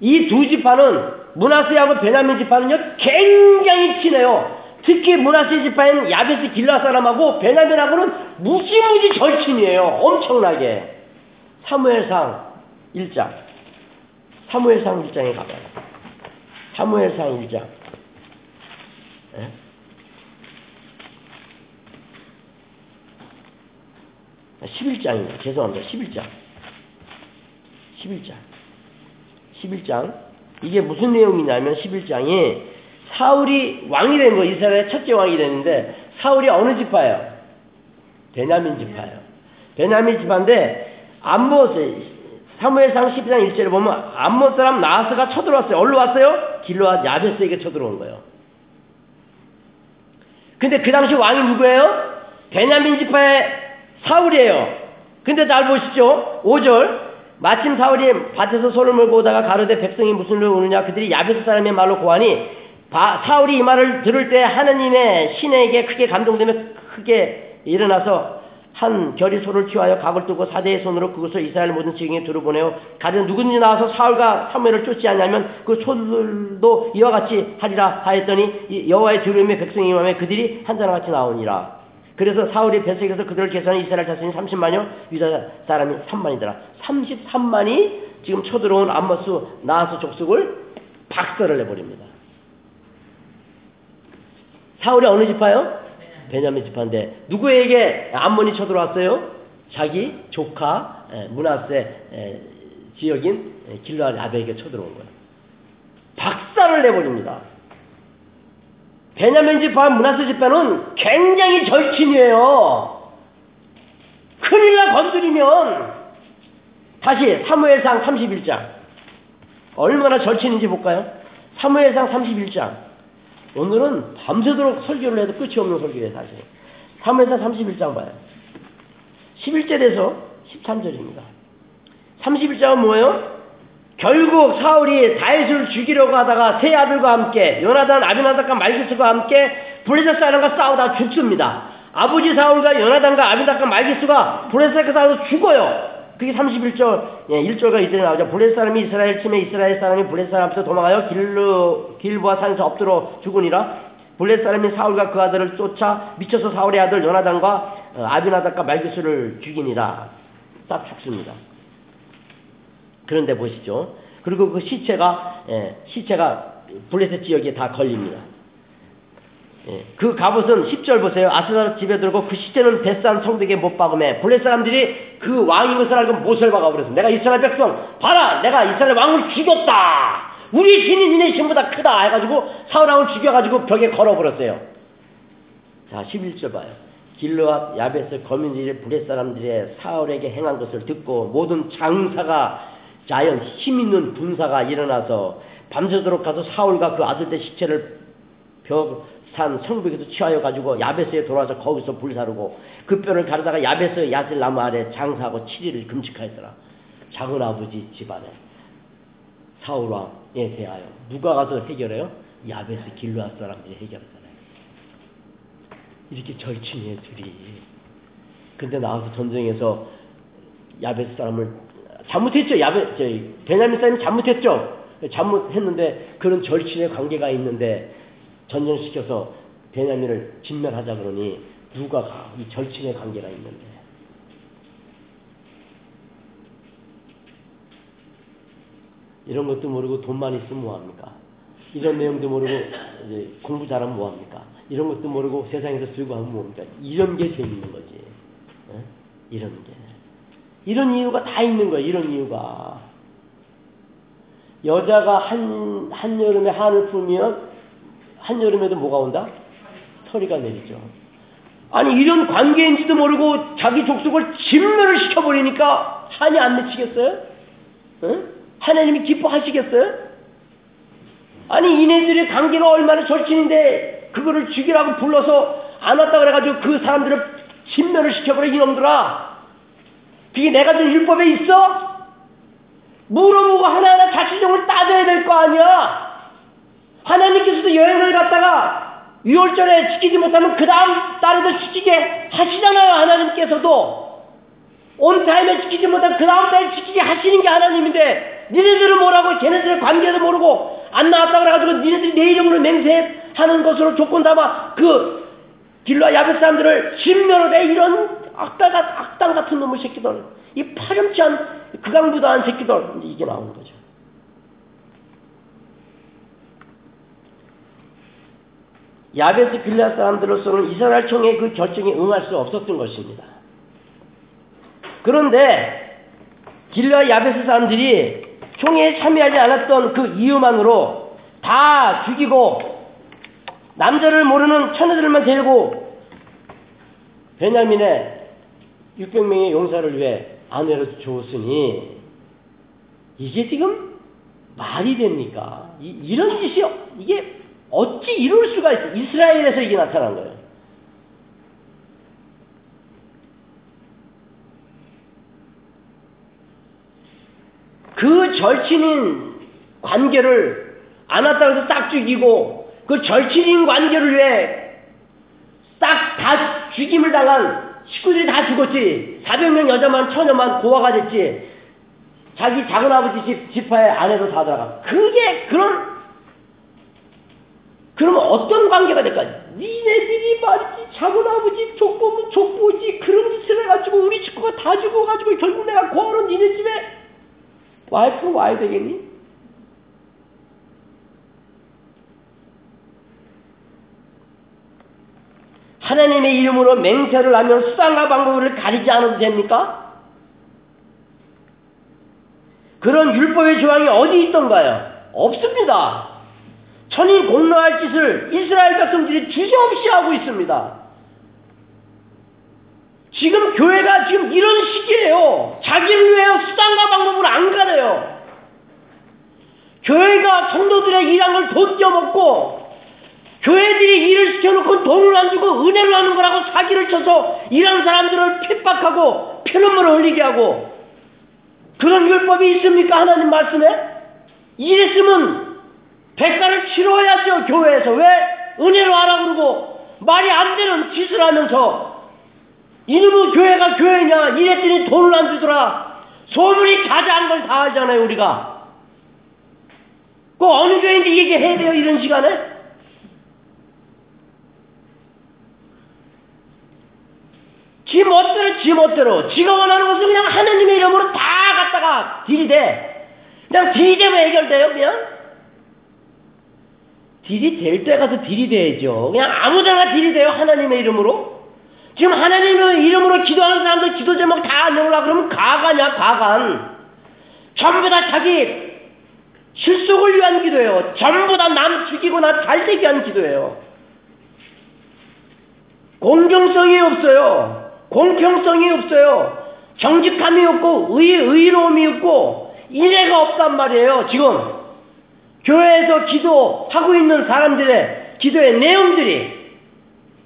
이 두 지파는 문하세하고 베냐민 지파는요 굉장히 친해요. 특히 문하세 지파인 야베스 길라 사람하고 베냐민하고는 무지무지 절친이에요. 엄청나게. 사무엘상 1장. 사무엘상 1장에 가봐요. 사무엘상 1장. 네? 예? 11장입니다. 죄송합니다. 11장. 11장. 11장. 이게 무슨 내용이냐면 11장이 사울이 왕이 된 거, 이스라엘의 첫째 왕이 됐는데 사울이 어느 지파예요? 베냐민 지파예요. 베냐민 지파인데 암못 사무엘상 12장 1절에 보면 암못 사람 나하스가 쳐들어왔어요. 어디로 왔어요? 길로와 야베스에게 쳐들어온 거예요. 근데 그 당시 왕이 누구예요? 베냐민 지파의 사울이에요. 근데 잘 보시죠. 5절 마침 사울이 밭에서 소를 몰고 오다가 가로되 백성이 무슨 일로 오느냐? 그들이 야베스 사람의 말로 고하니 바, 사울이 이 말을 들을 때 하느님의 신에게 크게 감동되며 크게 일어나서 한 결이 소를 취하여 각을 두고 사대의 손으로 그것을 이스라엘 모든 지경에 들어보내어 가든 누구든지 나와서 사울과 사무엘을 쫓지 않냐면 그 소들도 이와 같이 하리라 하였더니 여호와의 두려움의 백성이 임함에 그들이 한자랑 같이 나오니라 그래서 사울이 베섹에서 그들을 계산한 이스라엘 자손이 30만이요 유다 사람이 3만이더라. 33만이 지금 쳐들어온 암몬 나하스 족속을 박살을 내버립니다. 사울이 어느 지파요? 베냐민 지파인데 누구에게 암몬이 쳐들어왔어요? 자기 조카 므낫세 지역인 길르앗 야베스에게 쳐들어온 거예요. 박살을 내버립니다. 베냐민 지파 문하세 지파는 굉장히 절친이에요. 큰일 나 건드리면 다시 사무엘상 31장 얼마나 절친인지 볼까요? 사무엘상 31장 오늘은 밤새도록 설교를 해도 끝이 없는 설교예요 사실 사무엘상 31장 봐요 11절에서 13절입니다 31장은 뭐예요? 결국 사울이 다윗을 죽이려고 하다가 세 아들과 함께 요나단 아비나답과 말기스와 함께 블레셋 사람과 싸우다 죽습니다. 아버지 사울과 요나단과 아비나답과 말기스가 블레셋과 싸워서 죽어요. 그게 31절, 예, 1절과 이들에 나오죠. 블레셋 사람이 이스라엘 침에 이스라엘 사람이 블레셋 사람 앞에서 도망하여 길르, 길보아 산에서 엎드려 죽으니라. 블레셋 사람이 사울과 그 아들을 쫓아 미쳐서 사울의 아들 요나단과 어, 아비나답과 말기스를 죽이니라. 딱 죽습니다. 그런데 보시죠. 그리고 그 시체가 예, 시체가 블레셋 지역에 다 걸립니다. 예, 그 갑옷은 10절 보세요. 아스나 집에 들고 그 시체는 벳산 성벽에 못 박음해 블레셋 사람들이 그 왕인 것을 알고 못을 박아버렸어. 내가 이스라엘 백성 봐라 내가 이스라엘 왕을 죽였다. 우리 신이 니네 신보다 크다 해가지고 사울 왕을 죽여가지고 벽에 걸어버렸어요. 자 11절 봐요. 길르앗 야베스 거민들이 블레셋 사람들의 사울에게 행한 것을 듣고 모든 장사가 자연 힘 있는 분사가 일어나서 밤새도록 가서 사울과 그 아들들 시체를 벽산 성벽에서 취하여 가지고 야베스에 돌아와서 거기서 불사르고 그 뼈를 가르다가 야베스 야슬 나무 아래 장사하고 7일을 금식하였더라. 작은 아버지 집안에 사울 왕에 대하여 누가 가서 해결해요? 야베스 길르앗 사람들이 해결하잖아요. 이렇게 절친이에요 둘이. 근데 나와서 전쟁에서 야베스 사람을 잘못했죠. 야베, 저희, 베냐민 사람이 잘못했죠. 잘못했는데 그런 절친의 관계가 있는데 전쟁시켜서 베냐민을 진멸하자 그러니 누가 가? 이 절친의 관계가 있는데. 이런 것도 모르고 돈만 있으면 뭐합니까? 이런 내용도 모르고 이제 공부 잘하면 뭐합니까? 이런 것도 모르고 세상에서 쓰고 하면 뭐합니까? 이런 게 재밌는 거지. 어? 이런 게. 이런 이유가 다 있는 거예요. 이런 이유가. 여자가 한, 한여름에 한을 풀면 한여름에도 뭐가 온다? 서리가 내리죠. 아니 이런 관계인지도 모르고 자기 족속을 진멸을 시켜버리니까 한이 안 맺히겠어요? 응? 하나님이 기뻐하시겠어요? 아니 이네들의 관계가 얼마나 절친인데 그거를 죽이라고 불러서 안 왔다 그래가지고 그 사람들을 진멸을 시켜버려 이놈들아 그게 내가 준 율법에 있어? 물어보고 하나하나 자치정을 따져야 될 거 아니야? 하나님께서도 여행을 갔다가 유월절에 지키지 못하면 그 다음 달에도 지키게 하시잖아요, 하나님께서도. 온 타임에 지키지 못하면 그 다음 달에 지키게 하시는 게 하나님인데, 니네들은 뭐라고, 걔네들의 관계도 모르고, 안 나왔다 그래가지고 니네들이 내 이름으로 맹세하는 것으로 조건 담아 그 길러 야벳 사람들을 해 이런 악당, 악당 같은 놈의 새끼들, 이 파렴치 한 극강부다한 새끼들, 이게 나오는 거죠. 야베스 빌라 사람들로서는 이스라엘 총의 그 결정에 응할 수 없었던 것입니다. 그런데 길라 야베스 사람들이 총회에 참여하지 않았던 그 이유만으로 다 죽이고 남자를 모르는 처녀들만 데리고 베냐민의 600명의 용사를 위해 아내로 주었으니 이게 지금 말이 됩니까? 이, 런 짓이 이게 어찌 이룰 수가 있어? 이스라엘에서 이게 나타난 거예요. 그 절친인 관계를 안 왔다고 해서 딱 죽이고 그 절친인 관계를 위해 딱다 죽임을 당한 식구들이 다 죽었지. 400명 여자만 처녀만 고아가 됐지. 자기 작은 아버지 집, 지파의 아내도 다 들어가. 그게 그런 그러면 어떤 관계가 될까? 니네들이 말이지 작은 아버지 족보면 족보지 그런 짓을 해가지고 우리 식구가 다 죽어가지고 결국 내가 고아로 니네 집에 와이프 와야 되겠니? 하나님의 이름으로 맹세를 하면 수단과 방법을 가리지 않아도 됩니까? 그런 율법의 조항이 어디 있던가요? 없습니다. 천인 공로할 짓을 이스라엘 백성들이 주저없이 하고 있습니다. 지금 교회가 지금 이런 시기에요. 자기를 위해 수단과 방법을 안 가려요. 교회가 성도들의 돈 떼어먹고 교회들이 일을 시켜놓고 돈을 안 주고 은혜를 하는 거라고 사기를 쳐서 일하는 사람들을 핍박하고 피눈물을 흘리게 하고 그런 율법이 있습니까? 하나님 말씀에? 이랬으면 대가를 치러야죠 교회에서. 왜 은혜로 하라 그러고 말이 안 되는 짓을 하면서 이놈의 교회가 교회냐 이랬더니 돈을 안 주더라. 소문이 자자한 걸다 하잖아요 우리가. 꼭 어느 교회인지 얘기해야 돼요 이런 시간에? 지 멋대로 지 멋대로. 지가 원하는 것을 그냥 하나님의 이름으로 다 갖다가 들이대 그냥 들이대면 해결돼요 그냥? 딜이 될 때 가서 딜이 돼야죠. 그냥 아무데나 딜이 돼요 하나님의 이름으로. 지금 하나님의 이름으로 기도하는 사람들 기도 제목 다 안내오라 그러면 가가냐 가간 전부 다 자기 실속을 위한 기도예요. 전부 다 남 죽이거나 잘되게 위한 기도예요. 공정성이 없어요 공평성이 없어요. 정직함이 없고 의, 의로움이 없고 인애가 없단 말이에요. 지금 교회에서 기도하고 있는 사람들의 기도의 내용들이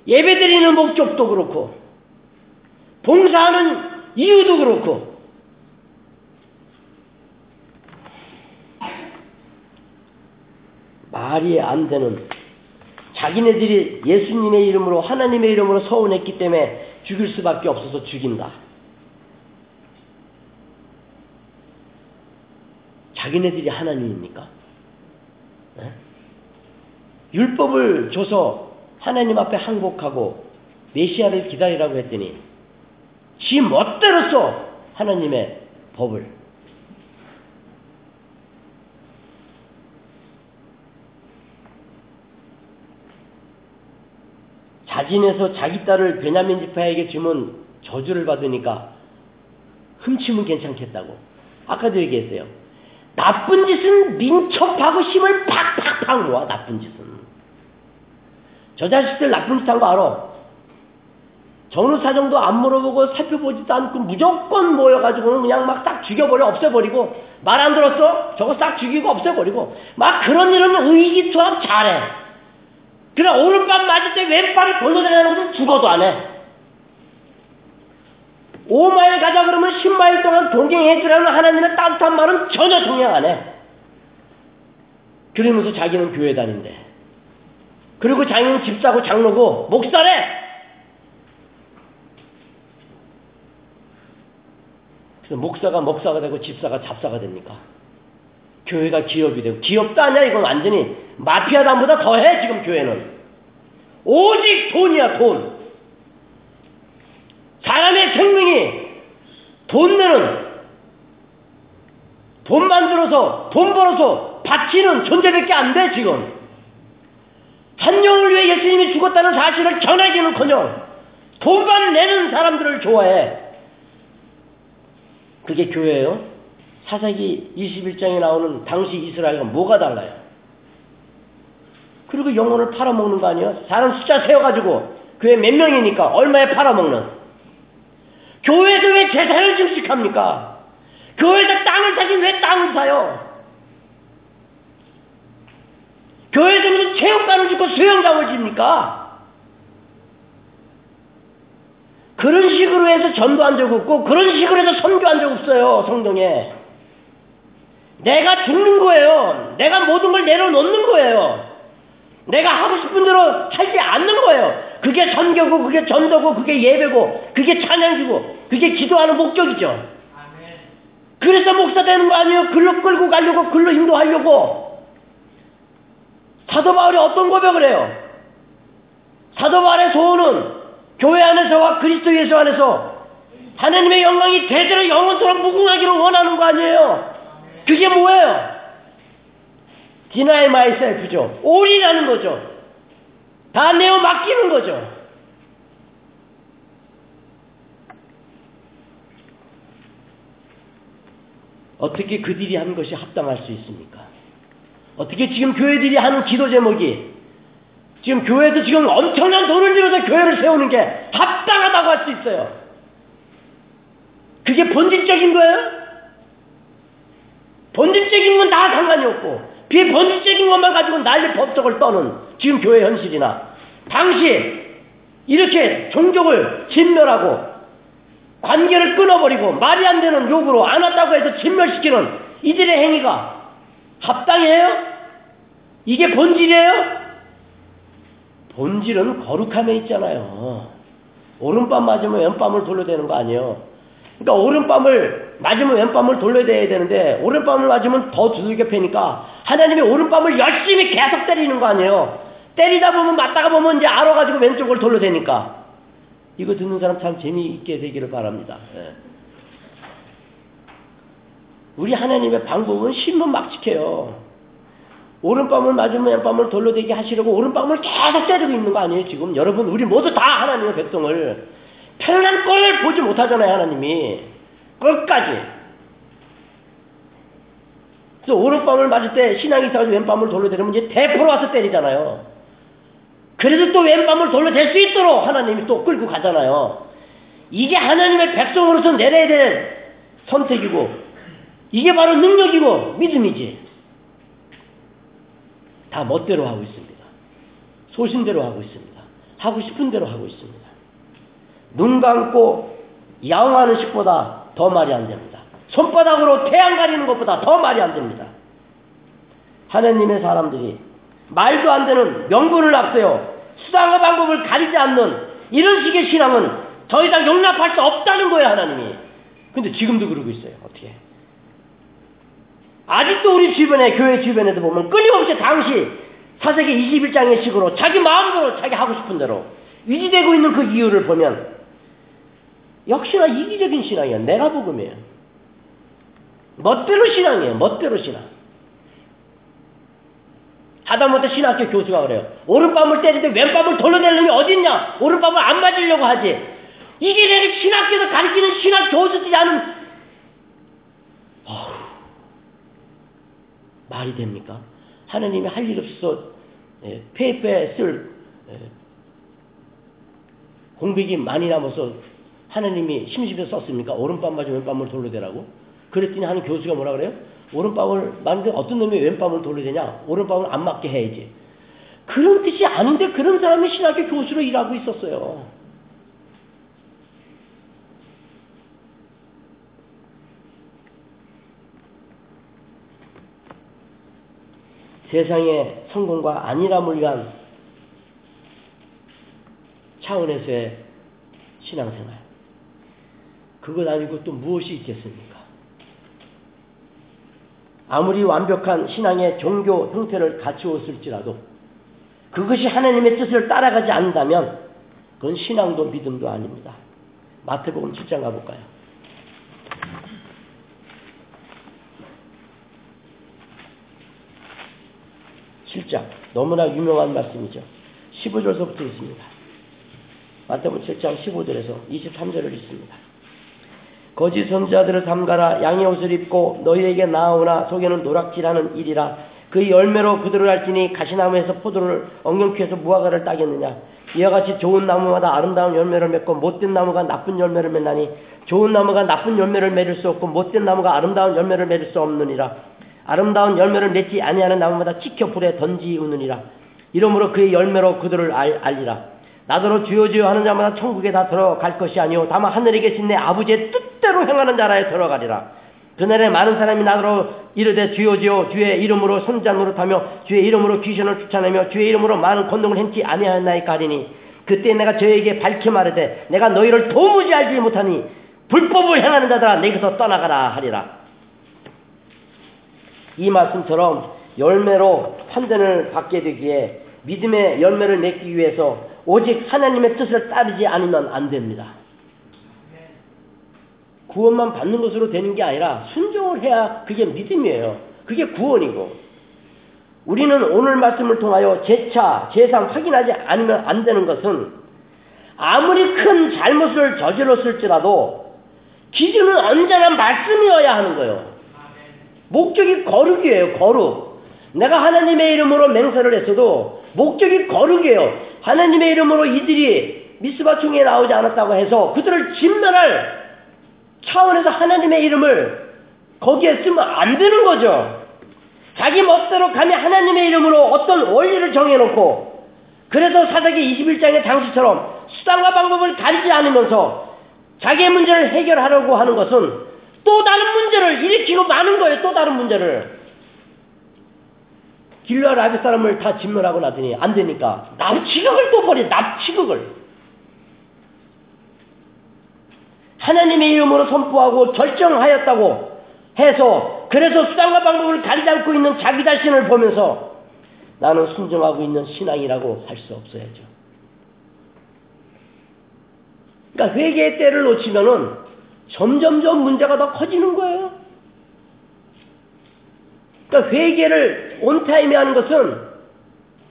예배드리는 목적도 그렇고 봉사하는 이유도 그렇고 말이 안 되는 자기네들이 예수님의 이름으로 하나님의 이름으로 서운했기 때문에 죽일 수밖에 없어서 죽인다. 자기네들이 하나님입니까? 네? 율법을 줘서 하나님 앞에 항복하고 메시아를 기다리라고 했더니 지 멋대로 써 하나님의 법을 자진해서 자기 딸을 베냐민 지파에게 주면 저주를 받으니까 훔치면 괜찮겠다고. 아까도 얘기했어요. 나쁜 짓은 민첩하고 힘을 팍팍팍 모아, 나쁜 짓은. 저 자식들 나쁜 짓 한 거 알아. 전후 사정도 안 물어보고 살펴보지도 않고 무조건 모여가지고는 그냥 막싹 죽여버려, 없애버리고, 말 안 들었어? 저거 싹 죽이고 없애버리고, 막 그런 일은 의기투합 잘해. 그러나 오른밤 맞을 때 왼팔을 돌려다니는 것은 죽어도 안 해. 5마일 가자 그러면 10마일 동안 동경해 주라는 하나님의 따뜻한 말은 전혀 동행 안 해. 그러면서 자기는 교회 다닌대. 그리고 자기는 집사고 장로고 목사래. 그래서 목사가 목사가 되고 집사가 잡사가 됩니까? 교회가 기업이 되고 기업도 아니야 이건 완전히. 마피아단보다 더해 지금 교회는. 오직 돈이야 돈. 사람의 생명이 돈 내는 돈 만들어서 돈 벌어서 바치는 존재밖에 안 돼 지금. 한 영을 위해 예수님이 죽었다는 사실을 전하기는커녕 돈만 내는 사람들을 좋아해. 그게 교회예요? 사사기 21장에 나오는 당시 이스라엘과 뭐가 달라요? 그리고 영혼을 팔아먹는 거 아니에요? 사람 숫자 세워가지고 교회 몇 명이니까 얼마에 팔아먹는 교회에서 왜 재산을 증식합니까? 교회에서 땅을 사긴 왜 땅을 사요? 교회에서 무슨 체육관을 짓고 수영장을 집니까? 그런 식으로 해서 전도 한 적 없고 그런 식으로 해서 선교 한 적 없어요 성동에 내가 죽는 거예요. 내가 모든 걸 내려놓는 거예요. 내가 하고 싶은 대로 살지 않는 거예요. 그게 선교고, 그게 전도고, 그게 예배고, 그게 찬양이고, 그게 기도하는 목적이죠. 그래서 목사 되는 거 아니에요? 글로 끌고 가려고, 글로 인도하려고. 사도 바울이 어떤 고백을 해요? 사도 바울의 소원은 교회 안에서와 그리스도 예수 안에서 하나님의 영광이 대대로 영원토록 무궁하기를 원하는 거 아니에요? 그게 뭐예요? 디나이 마이셀프죠. 올인하는 거죠. 다 내어 맡기는 거죠. 어떻게 그들이 한 것이 합당할 수 있습니까? 어떻게 지금 교회들이 하는 기도 제목이 지금 교회도 지금 엄청난 돈을 들여서 교회를 세우는 게 합당하다고 할 수 있어요. 그게 본질적인 거예요? 본질적인 건 다 상관이 없고 비본질적인 것만 가지고 난리 법석을 떠는 지금 교회 현실이나 당시 이렇게 종족을 진멸하고 관계를 끊어버리고 말이 안 되는 욕으로 안 왔다고 해서 진멸시키는 이들의 행위가 합당해요? 이게 본질이에요? 본질은 거룩함에 있잖아요. 오른밤 맞으면 왼밤을 돌려대는 거 아니에요. 그러니까 오른밤을 맞으면 왼밤을 돌려대야 되는데 오른밤을 맞으면 더 두들겨 패니까 하나님이 오른밤을 열심히 계속 때리는 거 아니에요. 때리다 보면 맞다가 보면 이제 알아가지고 왼쪽을 돌려대니까 이거 듣는 사람 참 재미있게 되기를 바랍니다. 예. 우리 하나님의 방법은 신문 막 지켜요. 오른밤을 맞으면 왼밤을 돌려대게 하시려고 오른밤을 계속 때리고 있는 거 아니에요, 지금? 여러분, 우리 모두 다 하나님의 백성을 편안한 꼴을 보지 못하잖아요, 하나님이. 끝까지. 그래서 오른밤을 맞을 때 신앙이 있어가지고 왼밤을 돌려대면 이제 대포로 와서 때리잖아요. 그래서 또 왼밤을 돌려댈 수 있도록 하나님이 또 끌고 가잖아요. 이게 하나님의 백성으로서 내려야 될 선택이고, 이게 바로 능력이고, 믿음이지. 다 멋대로 하고 있습니다. 소신대로 하고 있습니다. 하고 싶은 대로 하고 있습니다. 눈 감고 야옹하는 식보다 더 말이 안 됩니다. 손바닥으로 태양 가리는 것보다 더 말이 안 됩니다. 하나님의 사람들이 말도 안 되는 명분을 앞세워 수단과 방법을 가리지 않는 이런 식의 신앙은 더 이상 용납할 수 없다는 거예요, 하나님이. 근데 지금도 그러고 있어요. 어떻게? 아직도 우리 주변에, 교회 주변에도 보면 끊임없이 당시 사세기 21장의 식으로 자기 마음대로 자기 하고 싶은 대로 유지되고 있는 그 이유를 보면 역시나 이기적인 신앙이야. 내가 복음이에요. 멋대로 신앙이에요. 멋대로 신앙. 하다못해 신학교 교수가 그래요. 오른밤을 때리는데 왼밤을 돌려낼 놈이 어딨냐? 오른밤을 안 맞으려고 하지. 이게 내가 신학교에서 가르치는 신학 교수들이 하는 어휴, 말이 됩니까? 하나님이 할 일 없어서 예, 페이퍼에 쓸 예, 공백이 많이 남아서 하나님이 심심해서 썼습니까? 오른밤 맞으면 왼밤을 돌려대라고? 그랬더니 하는 교수가 뭐라 그래요? 오른밤을 맞는데 어떤 놈이 왼밤을 돌려대냐? 오른밤을 안 맞게 해야지. 그런 뜻이 아닌데 그런 사람이 신학교 교수로 일하고 있었어요. 세상의 성공과 안일함을 위한 차원에서의 신앙생활. 그것 아니고 또 무엇이 있겠습니까? 아무리 완벽한 신앙의 종교 형태를 갖추었을지라도 그것이 하나님의 뜻을 따라가지 않는다면 그건 신앙도 믿음도 아닙니다. 마태복음 7장 가볼까요? 7장 너무나 유명한 말씀이죠. 15절서부터 있습니다. 마태복음 7장 15절에서 23절을 읽습니다. 거짓 선지자들을 삼가라 양의 옷을 입고 너희에게 나아오나 속에는 노락질하는 일이라. 그 열매로 그들을 알지니 가시나무에서 포도를 엉겅퀴에서 무화과를 따겠느냐? 이와 같이 좋은 나무마다 아름다운 열매를 맺고 못된 나무가 나쁜 열매를 맺나니 좋은 나무가 나쁜 열매를 맺을 수 없고 못된 나무가 아름다운 열매를 맺을 수 없느니라. 아름다운 열매를 맺지 아니하는 나무마다 찍혀 불에 던지우느니라. 이러므로 그의 열매로 그들을 알, 알리라 나더러 주여 주여 하는 자마다 천국에 다 들어갈 것이 아니오. 다만 하늘에 계신 내 아버지의 뜻대로 행하는 자라에 들어가리라. 그날에 많은 사람이 나더러 이르되 주여 주여 주의 이름으로 손자 노릇하며 주의 이름으로 귀신을 쫓아내며 주의 이름으로 많은 권능을 행치 아니하였나이까 하리니 그때 내가 저에게 밝히 말하되 내가 너희를 도무지 알지 못하니 불법을 행하는 자들아 내게서 떠나가라 하리라. 이 말씀처럼 열매로 판단을 받게 되기에 믿음의 열매를 맺기 위해서 오직 하나님의 뜻을 따르지 않으면 안 됩니다. 구원만 받는 것으로 되는 게 아니라 순종을 해야 그게 믿음이에요. 그게 구원이고. 우리는 오늘 말씀을 통하여 재차, 재상 확인하지 않으면 안 되는 것은 아무리 큰 잘못을 저질렀을지라도 기준은 언제나 말씀이어야 하는 거예요. 목적이 거룩이에요, 거룩. 내가 하나님의 이름으로 맹세를 했어도 목적이 거룩이에요. 하나님의 이름으로 이들이 미스바 총에 나오지 않았다고 해서 그들을 진멸할 차원에서 하나님의 이름을 거기에 쓰면 안 되는 거죠. 자기 멋대로 감히 하나님의 이름으로 어떤 원리를 정해놓고 그래서 사사기 21장의 당시처럼 수단과 방법을 가리지 않으면서 자기의 문제를 해결하려고 하는 것은 또 다른 문제를 일으키고 마는 거예요. 또 다른 문제를. 길라 라비 사람을 다 진멸하고 나더니 안 되니까 납치극을 또 벌여 납치극을 하나님의 이름으로 선포하고 결정하였다고 해서 그래서 수단과 방법을 가리지 않고 있는 자기 자신을 보면서 나는 순종하고 있는 신앙이라고 할 수 없어야죠. 그러니까 회개의 때를 놓치면은 점점점 문제가 더 커지는 거예요. 그러니까 회개를 온타임에 하는 것은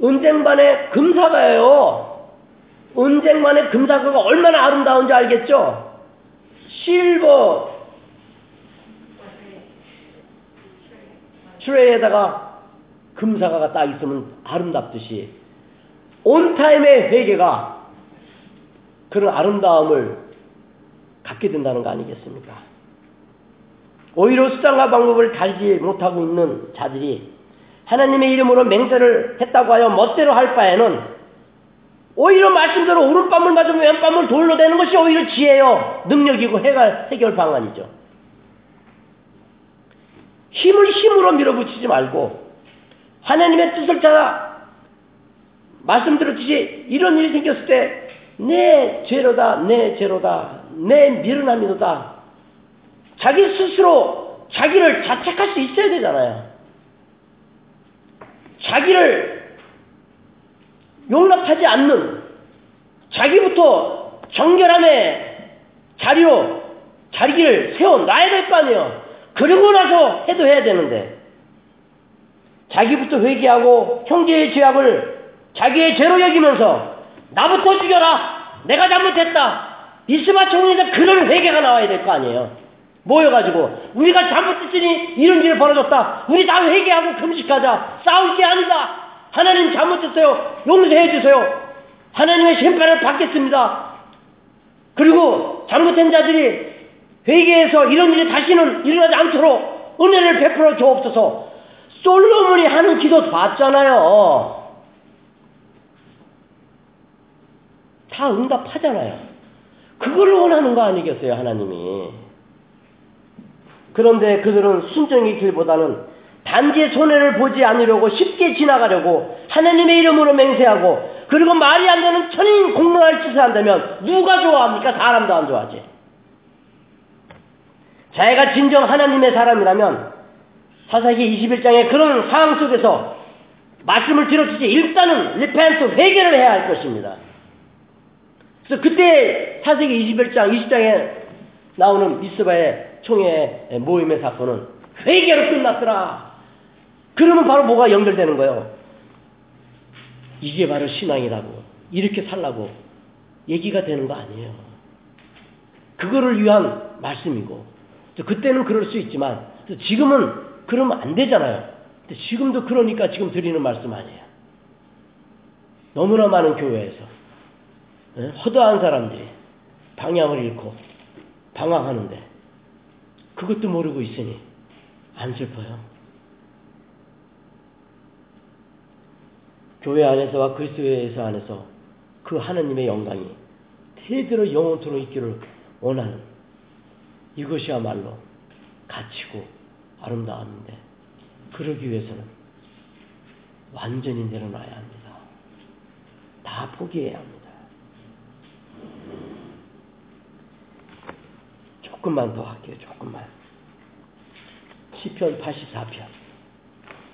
은쟁반의 금사가예요. 은쟁반의 금사가가 얼마나 아름다운지 알겠죠? 실버 트레이에다가 금사가가 딱 있으면 아름답듯이 온타임의 회개가 그런 아름다움을 갖게 된다는 거 아니겠습니까? 오히려 수단과 방법을 달지 못하고 있는 자들이 하나님의 이름으로 맹세를 했다고 하여 멋대로 할 바에는 오히려 말씀대로 오른밤을 맞으면 왼밤을 돌로 대는 것이 오히려 지혜요 능력이고 해결, 해결 방안이죠. 힘을 힘으로 밀어붙이지 말고 하나님의 뜻을 따라 말씀드렸듯이 이런 일이 생겼을 때 내 죄로다 내 죄로다 내 미련함이로다 자기 스스로 자기를 자책할 수 있어야 되잖아요. 자기를 용납하지 않는 자기부터 정결함의 자리로 자리를 세워놔야 될 거 아니에요. 그러고 나서 해도 해야 되는데 자기부터 회개하고 형제의 죄악을 자기의 죄로 여기면서 나부터 죽여라 내가 잘못했다 이스마 총리는 그런 회개가 나와야 될 거 아니에요. 모여가지고 우리가 잘못했으니 이런 일이 벌어졌다. 우리 다 회개하고 금식하자. 싸울 게 아니다. 하나님 잘못했어요. 용서해 주세요. 하나님의 심판을 받겠습니다. 그리고 잘못한 자들이 회개해서 이런 일이 다시는 일어나지 않도록 은혜를 베풀어 주옵소서. 솔로몬이 하는 기도 봤잖아요. 다 응답하잖아요. 그걸 원하는 거 아니겠어요, 하나님이. 그런데 그들은 순종의 길보다는 단지 손해를 보지 않으려고 쉽게 지나가려고 하나님의 이름으로 맹세하고 그리고 말이 안 되는 천인공노할 짓을 한다면 누가 좋아합니까? 사람도 안 좋아하지. 자기가 진정 하나님의 사람이라면 사사기 21장의 그런 상황 속에서 말씀을 들었듯이 일단은 repent 회개를 해야 할 것입니다. 그래서 그때 사사기 21장 20장에 나오는 미스바의 총회 모임의 사건은 회개로 끝났더라. 그러면 바로 뭐가 연결되는 거예요? 이게 바로 신앙이라고. 이렇게 살라고 얘기가 되는 거 아니에요. 그거를 위한 말씀이고. 그때는 그럴 수 있지만, 지금은 그러면 안 되잖아요. 지금도 그러니까 지금 드리는 말씀 아니에요. 너무나 많은 교회에서 허다한 사람들이 방향을 잃고 방황하는데 그것도 모르고 있으니 안 슬퍼요. 교회 안에서와 그리스도에서 안에서 그 하나님의 영광이 대대로 영원토록 있기를 원하는 이것이야말로 가치고 아름다움인데 그러기 위해서는 완전히 내려놔야 합니다. 다 포기해야 합니다. 조금만 더 할게요. 조금만. 시편 84편.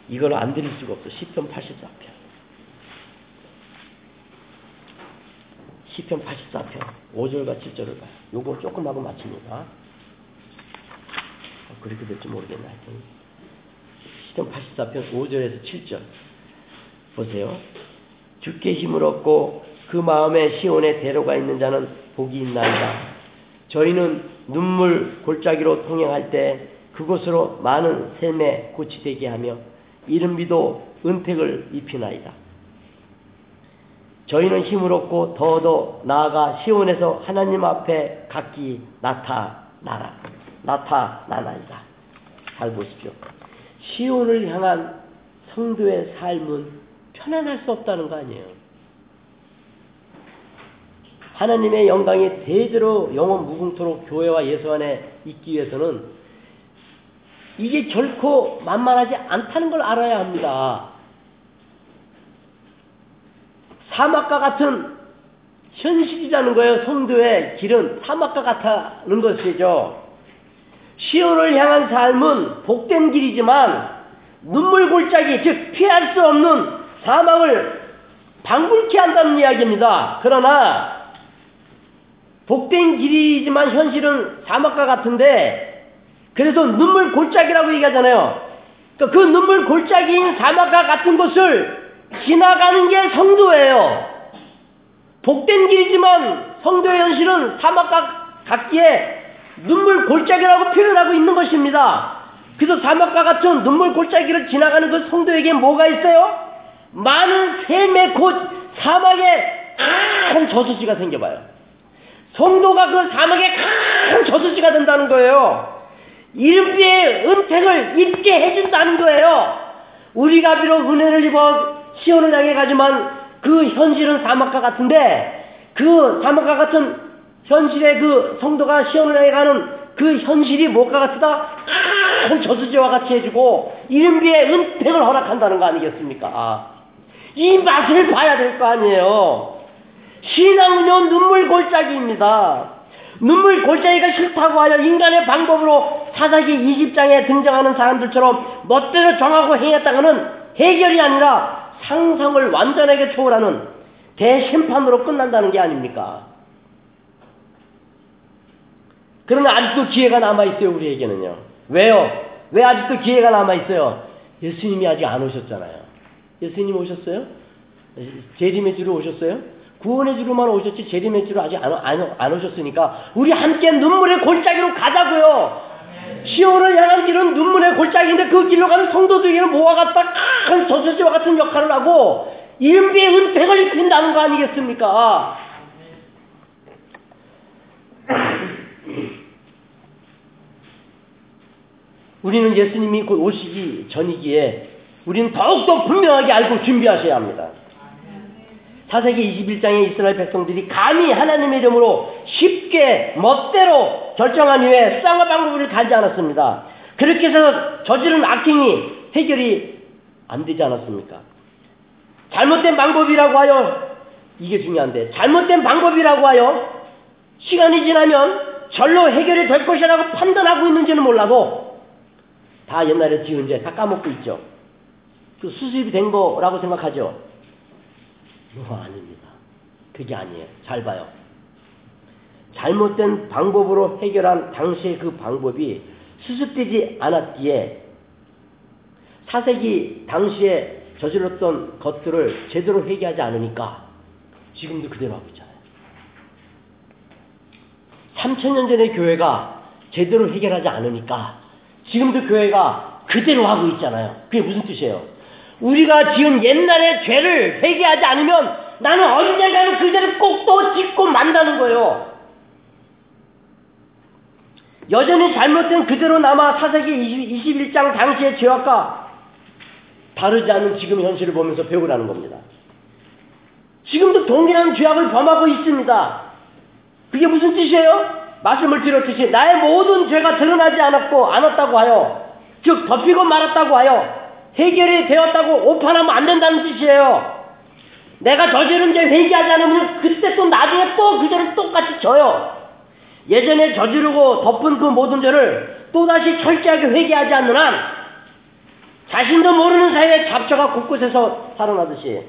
이걸 안 드릴 수가 없어. 시편 84편. 시편 84편 5절과 7절을 봐요. 요거 조금 하고 마칩니다. 어, 그렇게 될지 모르겠네. 시편 84편 5절에서 7절 보세요. 주께 힘을 얻고 그 마음에 시온에 대로가 있는 자는 복이 있나이다. 저희는 눈물 골짜기로 통행할 때 그곳으로 많은 샘에 고치되게 하며 이른비도 은택을 입히나이다. 저희는 힘을 얻고 더더 나아가 시온에서 하나님 앞에 각기 나타나라. 나타나나이다. 잘 보십시오. 시온을 향한 성도의 삶은 편안할 수 없다는 거 아니에요. 하나님의 영광이 대대로 영원 무궁토록 교회와 예수 안에 있기 위해서는 이게 결코 만만하지 않다는 걸 알아야 합니다. 사막과 같은 현실이라는 거예요. 성도의 길은 사막과 같다는 것이죠. 시온을 향한 삶은 복된 길이지만 눈물 골짜기, 즉 피할 수 없는 사망을 방불케 한다는 이야기입니다. 그러나 복된 길이지만 현실은 사막과 같은데 그래서 눈물 골짜기라고 얘기하잖아요. 그러니까 그 눈물 골짜기인 사막과 같은 곳을 지나가는 게 성도예요. 복된 길이지만 성도의 현실은 사막과 같기에 눈물 골짜기라고 표현하고 있는 것입니다. 그래서 사막과 같은 눈물 골짜기를 지나가는 그 성도에게 뭐가 있어요? 많은 샘의 곳 사막에 큰 저수지가 생겨봐요. 성도가 그 사막에 큰 저수지가 된다는 거예요. 일비의 은택을 입게 해준다는 거예요. 우리가 비록 은혜를 입어 시온을 향해 가지만 그 현실은 사막과 같은데 그 사막과 같은 현실의 그 성도가 시온을 향해 가는 그 현실이 뭐가 같다? 큰 저수지와 같이 해주고 이른비의 은택을 허락한다는 거 아니겠습니까? 아, 이 맛을 봐야 될 거 아니에요. 신앙은요 눈물 골짜기입니다. 눈물 골짜기가 싫다고 하여 인간의 방법으로 사사기 20장에 등장하는 사람들처럼 멋대로 정하고 행했다가는 해결이 아니라 상상을 완전하게 초월하는 대심판으로 끝난다는 게 아닙니까? 그러나 아직도 기회가 남아있어요, 우리에게는요. 왜요? 왜 아직도 기회가 남아있어요? 예수님이 아직 안 오셨잖아요. 예수님 오셨어요? 재림의 주로 오셨어요? 구원의 주로만 오셨지 재림의 주로 아직 안, 안, 안 오셨으니까 우리 함께 눈물의 골짜기로 가자고요. 시온을 향한 길은 눈물의 골짜기인데 그 길로 가는 성도들에게는 뭐와 같다 큰 저수지와 같은 역할을 하고 이른비의 은택을 입힌다는 거 아니겠습니까? 우리는 예수님이 곧 오시기 전이기에 우리는 더욱더 분명하게 알고 준비하셔야 합니다. 사세기 21장의 이스라엘 백성들이 감히 하나님의 이름으로 쉽게 멋대로 결정한 이후에 쌍화 방법을 가지 않았습니다. 그렇게 해서 저지른 악행이 해결이 안 되지 않았습니까? 잘못된 방법이라고 하여 이게 중요한데 잘못된 방법이라고 하여 시간이 지나면 절로 해결이 될 것이라고 판단하고 있는지는 몰라도 다 옛날에 지은 죄 다 까먹고 있죠. 그 수습이 된 거라고 생각하죠. 뭐 아닙니다. 그게 아니에요. 잘 봐요. 잘못된 방법으로 해결한 당시의 그 방법이 수습되지 않았기에 사색이 당시에 저질렀던 것들을 제대로 회개하지 않으니까 지금도 그대로 하고 있잖아요. 3천년 전의 교회가 제대로 해결하지 않으니까 지금도 교회가 그대로 하고 있잖아요. 그게 무슨 뜻이에요? 우리가 지은 옛날의 죄를 회개하지 않으면 나는 언젠가는 그 죄를 꼭 또 짓고 만다는 거예요. 여전히 잘못된 그대로 남아 사세기 21장 당시의 죄악과 다르지 않은 지금 현실을 보면서 배우라는 겁니다. 지금도 동일한 죄악을 범하고 있습니다. 그게 무슨 뜻이에요? 말씀을 드렸듯이 나의 모든 죄가 드러나지 않았고 않았다고 하여 즉 덮이고 말았다고 하여 해결이 되었다고 오판하면 안 된다는 뜻이에요. 내가 저지른 죄 회개하지 않으면 그때 또 나중에 또그 죄를 똑같이 져요. 예전에 저지르고 덮은 그 모든 죄를 또다시 철저하게 회개하지 않는 한 자신도 모르는 사이에 잡초가 곳곳에서 살아나듯이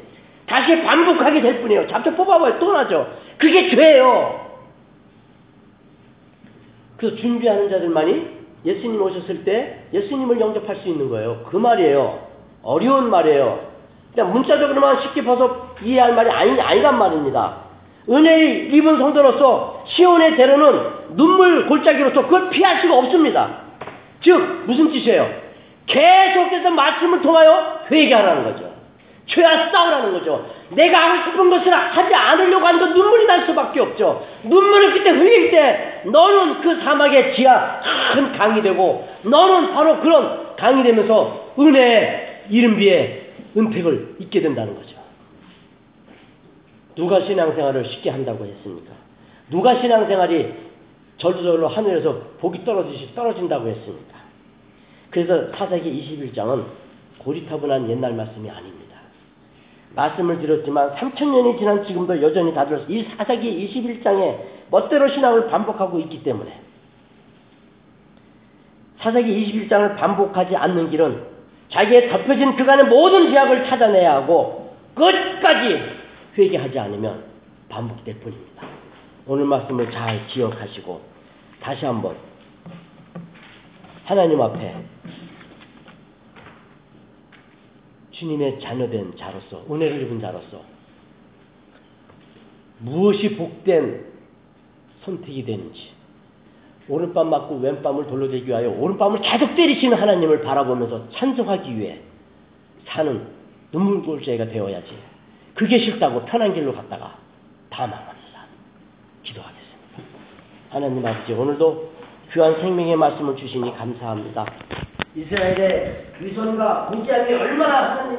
다시 반복하게 될 뿐이에요. 잡초 뽑아봐요. 또 나죠. 그게 죄예요. 그래서 준비하는 자들만이 예수님 오셨을 때 예수님을 영접할 수 있는 거예요. 그 말이에요. 어려운 말이에요. 그냥 문자적으로만 쉽게 벗어 이해할 말이 아니, 아니란 말입니다. 은혜를 입은 성도로서 시온의 대로는 눈물 골짜기로서 그걸 피할 수가 없습니다. 즉 무슨 뜻이에요? 계속해서 말씀을 통하여 회개하라는 거죠. 죄와 싸우라는 거죠. 내가 하고 싶은 것을 하지 않으려고 하는 건 눈물이 날 수밖에 없죠. 눈물을 그때 흘릴 때 너는 그 사막의 지하 큰 강이 되고 너는 바로 그런 강이 되면서 은혜의 이른비에 은택을 잊게 된다는 거죠. 누가 신앙생활을 쉽게 한다고 했습니까? 누가 신앙생활이 절저절로 하늘에서 복이 떨어지시 떨어진다고 했습니까? 그래서 사사기 21장은 고리타분한 옛날 말씀이 아닙니다. 말씀을 드렸지만 3천년이 지난 지금도 여전히 다들 이 사사기 21장에 멋대로 신앙을 반복하고 있기 때문에 사사기 21장을 반복하지 않는 길은 자기의 덮여진 그간의 모든 죄악을 찾아내야 하고 끝까지 회개하지 않으면 반복될 뿐입니다. 오늘 말씀을 잘 기억하시고 다시 한번 하나님 앞에 주님의 자녀된 자로서 은혜를 입은 자로서 무엇이 복된 선택이 되는지 오른밤 맞고 왼밤을 돌려대기 위하여 오른밤을 계속 때리시는 하나님을 바라보면서 찬송하기 위해 사는 눈물골제가 되어야지 그게 싫다고 편한 길로 갔다가 다 망합니다. 기도하겠습니다. 하나님 아버지 오늘도 귀한 생명의 말씀을 주시니 감사합니다. 이스라엘의 위선과 공개함이 얼마나 하나님의